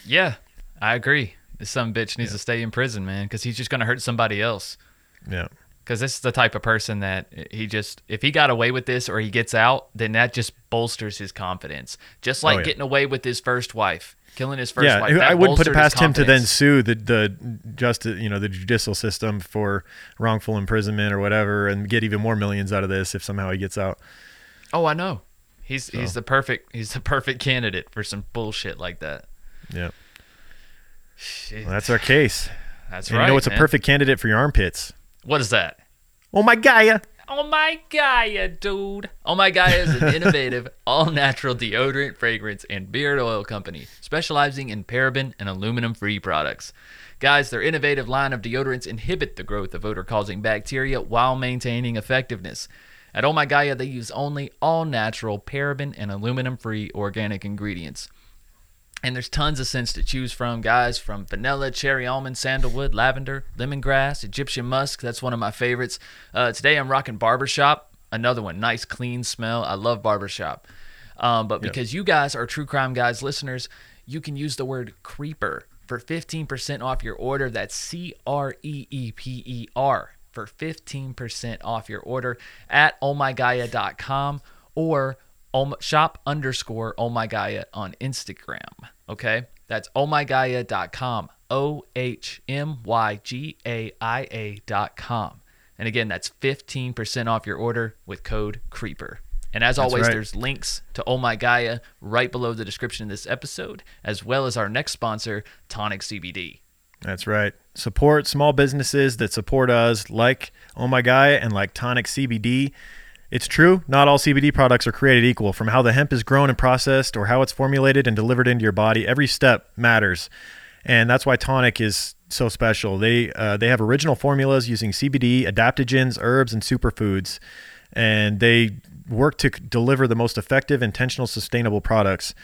Speaker 2: yeah, I agree. This some bitch needs to stay in prison, man, because he's just gonna hurt somebody else.
Speaker 1: Yeah.
Speaker 2: Because this is the type of person that he just, if he got away with this or he gets out, then that just bolsters his confidence. Just like
Speaker 1: Oh, yeah.
Speaker 2: getting away with his first wife, killing his first
Speaker 1: yeah,
Speaker 2: wife. that
Speaker 1: I wouldn't put it past him to then sue the the just you know the judicial system for wrongful imprisonment or whatever, and get even more millions out of this if somehow he gets out.
Speaker 2: Oh, I know. He's he's the perfect he's the perfect candidate for some bullshit like that.
Speaker 1: Yeah,
Speaker 2: Shit.
Speaker 1: well, that's our case.
Speaker 2: That's
Speaker 1: and
Speaker 2: right.
Speaker 1: you know what's
Speaker 2: man.
Speaker 1: a perfect candidate for your armpits?
Speaker 2: What is that?
Speaker 1: Oh my Gaia!
Speaker 2: Oh my Gaia, dude. Oh my Gaia is an innovative, *laughs* all natural deodorant, fragrance, and beard oil company specializing in paraben and aluminum free products. Guys, their innovative line of deodorants inhibit the growth of odor causing bacteria while maintaining effectiveness. At Oh My Gaia, they use only all natural, paraben, and aluminum free organic ingredients. And there's tons of scents to choose from, guys, from vanilla, cherry almond, sandalwood, lavender, lemongrass, Egyptian musk. That's one of my favorites. Uh, today I'm rocking Barbershop, another one. Nice, clean smell. I love Barbershop. Um, but because you guys are True Crime Guys listeners, you can use the word creeper for 15% off your order. That's C R E E P E R for 15% off your order at ohmygaia.com or shop underscore ohmygaia on Instagram. Okay? That's ohmygaia.com. O H M Y G A I A dot com. And again, that's 15% off your order with code CREEPER. And as always,
Speaker 1: right.
Speaker 2: there's links to Oh My Gaia right below the description of this episode, as well as our next sponsor, Tonic CBD.
Speaker 1: That's right. Support small businesses that support us, like Oh My Guy and like Tonic CBD. It's true, not all CBD products are created equal. From how the hemp is grown and processed, or how it's formulated and delivered into your body, every step matters, and that's why Tonic is so special. They uh, they have original formulas using CBD, adaptogens, herbs, and superfoods, and they work to deliver the most effective, intentional, sustainable products.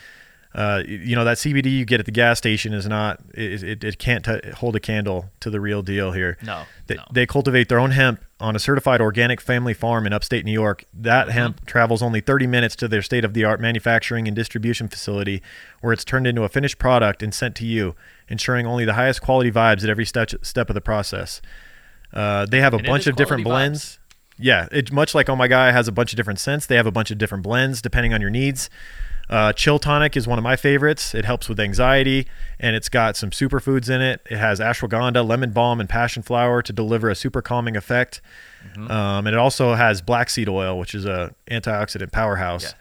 Speaker 1: Uh, you know that CBD you get at the gas station is not it, it, it can't t- hold a candle to the real deal here.
Speaker 2: No,
Speaker 1: they,
Speaker 2: no.
Speaker 1: they cultivate their own hemp on a certified organic family farm in upstate New York. That hemp travels only 30 minutes to their state of the art manufacturing and distribution facility, where it's turned into a finished product and sent to you, ensuring only the highest quality vibes at every step step of the process. Uh, they have a
Speaker 2: And
Speaker 1: bunch of different blends. Yeah, it's much like Oh My Guy has a bunch of different scents. They have a bunch of different blends depending on your needs. Uh, Chill Tonic is one of my favorites. It helps with anxiety, and it's got some superfoods in it. It has ashwagandha, lemon balm, and passion flower to deliver a super calming effect.
Speaker 2: Mm-hmm.
Speaker 1: Um, and it also has black seed oil, which is a antioxidant powerhouse.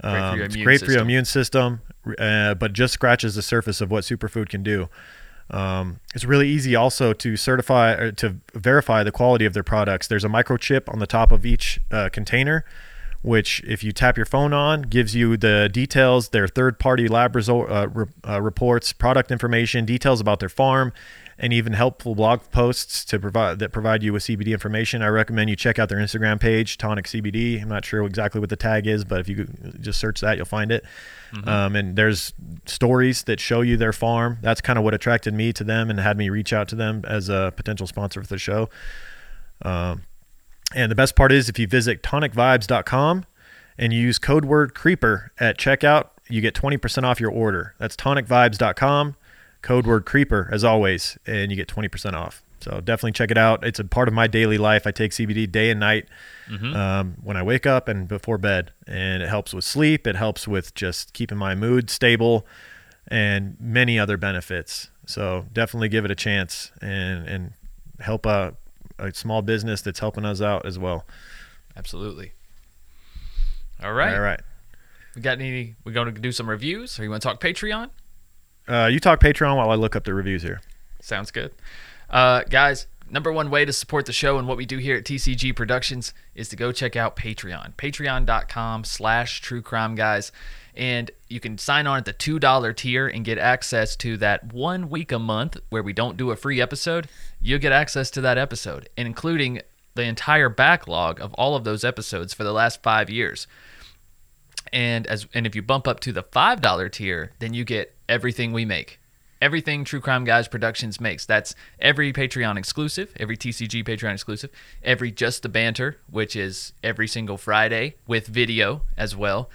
Speaker 2: Great for
Speaker 1: Um,
Speaker 2: your
Speaker 1: it's
Speaker 2: immune
Speaker 1: great for your
Speaker 2: system.
Speaker 1: immune system, uh, but just scratches the surface of what superfood can do. Um, it's really easy also to certify or to verify the quality of their products. There's a microchip on the top of each uh, container, which, if you tap your phone on, gives you the details, their third-party lab result, uh, re- uh, reports, product information, details about their farm, and even helpful blog posts to provide that provide you with CBD information. I recommend you check out their Instagram page, Tonic CBD. I'm not sure exactly what the tag is, but if you just search that, you'll find it. Um, and there's stories that show you their farm. That's kind of what attracted me to them and had me reach out to them as a potential sponsor for the show. Um, and the best part is if you visit tonicvibes.com and you use code word creeper at checkout, you get 20% off your order. That's tonicvibes.com, code word creeper as always, and you get 20% off. So definitely check it out. It's a part of my daily life. I take CBD day and night um, when I wake up and before bed, and it helps with sleep. It helps with just keeping my mood stable, and many other benefits. So definitely give it a chance and and help a, a small business that's helping us out as well.
Speaker 2: Absolutely. All right.
Speaker 1: All right.
Speaker 2: We got any? We going to do some reviews, or you want to talk Patreon?
Speaker 1: Uh, you talk Patreon while I look up the reviews here.
Speaker 2: Sounds good. Uh, guys, number one way to support the show and what we do here at TCG Productions is to go check out Patreon. Patreon.com slash true crime guys. And you can sign on at the $2 tier and get access to that one week a month where we don't do a free episode. You'll get access to that episode, including the entire backlog of all of those episodes for the last five years and as and if you bump up to the five dollar tier, then you get everything we make, everything True Crime Guys Productions makes. That's every Patreon exclusive, every TCG Patreon exclusive, every Just the Banter, which is every single Friday with video as well.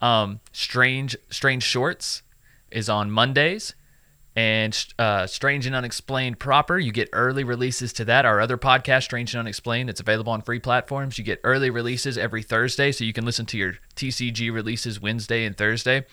Speaker 2: Um, Strange Strange Shorts is on Mondays, and uh, Strange and Unexplained proper. You get early releases to that. Our other podcast, Strange and Unexplained, it's available on free platforms. You get early releases every Thursday, so you can listen to your TCG releases Wednesday and Thursday.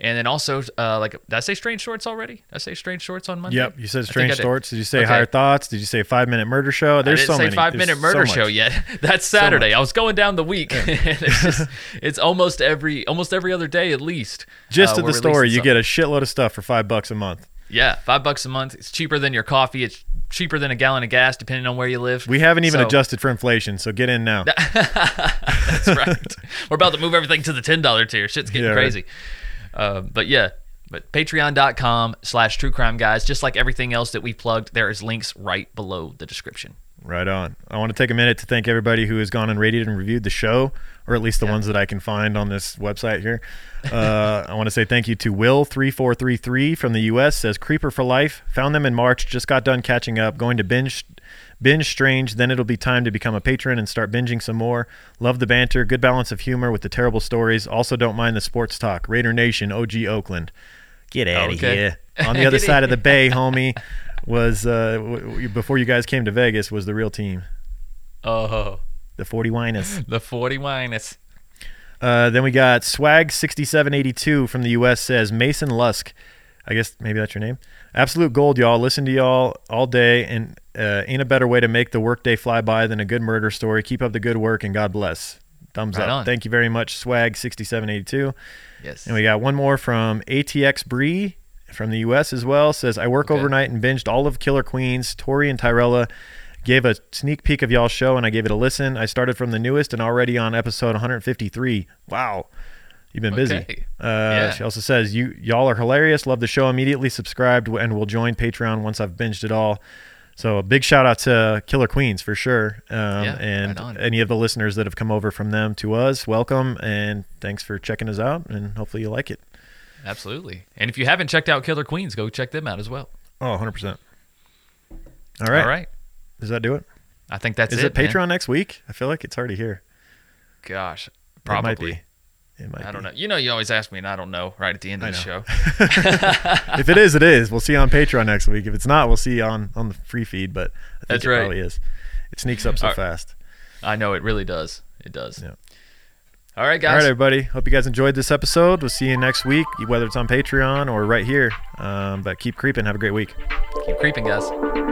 Speaker 2: And then also, uh, like, did I say Strange Shorts already? Did I say Strange Shorts on Monday?
Speaker 1: Yep, you said
Speaker 2: I I
Speaker 1: Strange
Speaker 2: did.
Speaker 1: Did you say
Speaker 2: Okay.
Speaker 1: Higher Thoughts? Did you say Five Minute Murder Show?
Speaker 2: I
Speaker 1: There's
Speaker 2: didn't
Speaker 1: so
Speaker 2: say
Speaker 1: many.
Speaker 2: five minute murder
Speaker 1: much.
Speaker 2: show yet. *laughs* That's Saturday.
Speaker 1: much.
Speaker 2: I was going down the week. *laughs* it's just, it's almost every almost every other day at least.
Speaker 1: Just
Speaker 2: uh,
Speaker 1: at the store, you
Speaker 2: something.
Speaker 1: get a shitload of stuff for five bucks a month.
Speaker 2: Yeah, five bucks a month. It's cheaper than your coffee. It's cheaper than a gallon of gas, depending on where you live.
Speaker 1: We haven't even
Speaker 2: So-
Speaker 1: adjusted for inflation, so get in now. *laughs*
Speaker 2: That's right. We're about to move everything to the ten dollar tier. Shit's getting
Speaker 1: Yeah, right.
Speaker 2: Uh, but yeah, but patreon.com slash true crime guys, just like everything else that we plugged, there is links right below the description.
Speaker 1: Right on. I want to take a minute to thank everybody who has gone and rated and reviewed the show, or at least the ones that I can find on this website here. Uh, I want to say thank you to Will3433 from the U.S. says Creeper for Life. Found them in March. Just got done catching up. Going to binge binge Strange. Then it'll be time to become a patron and start binging some more. Love the banter. Good balance of humor with the terrible stories. Also don't mind the sports talk. Raider Nation, OG Oakland. Get out of
Speaker 2: Okay.
Speaker 1: here. *laughs* On the other side of the bay, homie, was uh, w- before you guys came to Vegas was the real team.
Speaker 2: Oh,
Speaker 1: The 40 Winus. *laughs*
Speaker 2: the 40 minus.
Speaker 1: Uh, then we got Swag6782 from the U.S. says Mason Lusk. I guess maybe that's your name. Absolute gold, y'all. Listen to y'all all day, and uh, ain't a better way to make the workday fly by than a good murder story. Keep up the good work, and God bless. Thumbs
Speaker 2: Right
Speaker 1: up.
Speaker 2: on.
Speaker 1: Thank you very much, Swag6782.
Speaker 2: Yes.
Speaker 1: And we got one more from ATX Bree from the U.S. as well. Says I work
Speaker 2: Okay.
Speaker 1: overnight and binged all of Killer Queens. Tori and Tyrella gave a sneak peek of y'all's show, and I gave it a listen. I started from the newest and already on episode 153. Wow, you've been busy.
Speaker 2: Okay.
Speaker 1: Uh,
Speaker 2: Yeah.
Speaker 1: She also says you y'all are hilarious. Love the show. Immediately subscribed and will join Patreon once I've binged it all. So a big shout out to Killer Queens for sure. Um,
Speaker 2: Yeah,
Speaker 1: and
Speaker 2: right
Speaker 1: any of the listeners that have come over from them to us, welcome and thanks for checking us out. And hopefully you like it.
Speaker 2: Absolutely. And if you haven't checked out Killer Queens, go check them out as well.
Speaker 1: Oh, 100%. All right.
Speaker 2: All right.
Speaker 1: Does that do it?
Speaker 2: I think that's
Speaker 1: Is
Speaker 2: it.
Speaker 1: it,
Speaker 2: man.
Speaker 1: Patreon next week? I feel like it's already here.
Speaker 2: Gosh,
Speaker 1: It
Speaker 2: probably. I don't
Speaker 1: be.
Speaker 2: know. You know, you always ask me, and I don't know right at the end of the show. *laughs* *laughs*
Speaker 1: if it is, it is. We'll see you on Patreon next week. If it's not, we'll see you on, on the free feed, but I think
Speaker 2: That's
Speaker 1: it
Speaker 2: right.
Speaker 1: probably is. It sneaks up so
Speaker 2: right.
Speaker 1: fast.
Speaker 2: I know it really does. It does.
Speaker 1: Yeah.
Speaker 2: All right, guys.
Speaker 1: All right, everybody. Hope you guys enjoyed this episode. We'll see you next week, whether it's on Patreon or right here. Um, but keep creeping. Have a great week.
Speaker 2: Keep creeping,
Speaker 6: guys.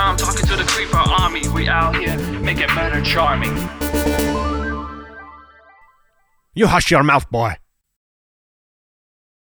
Speaker 6: I'm talking to the creeper army. We out here making murder charming.
Speaker 7: You hush your mouth, boy.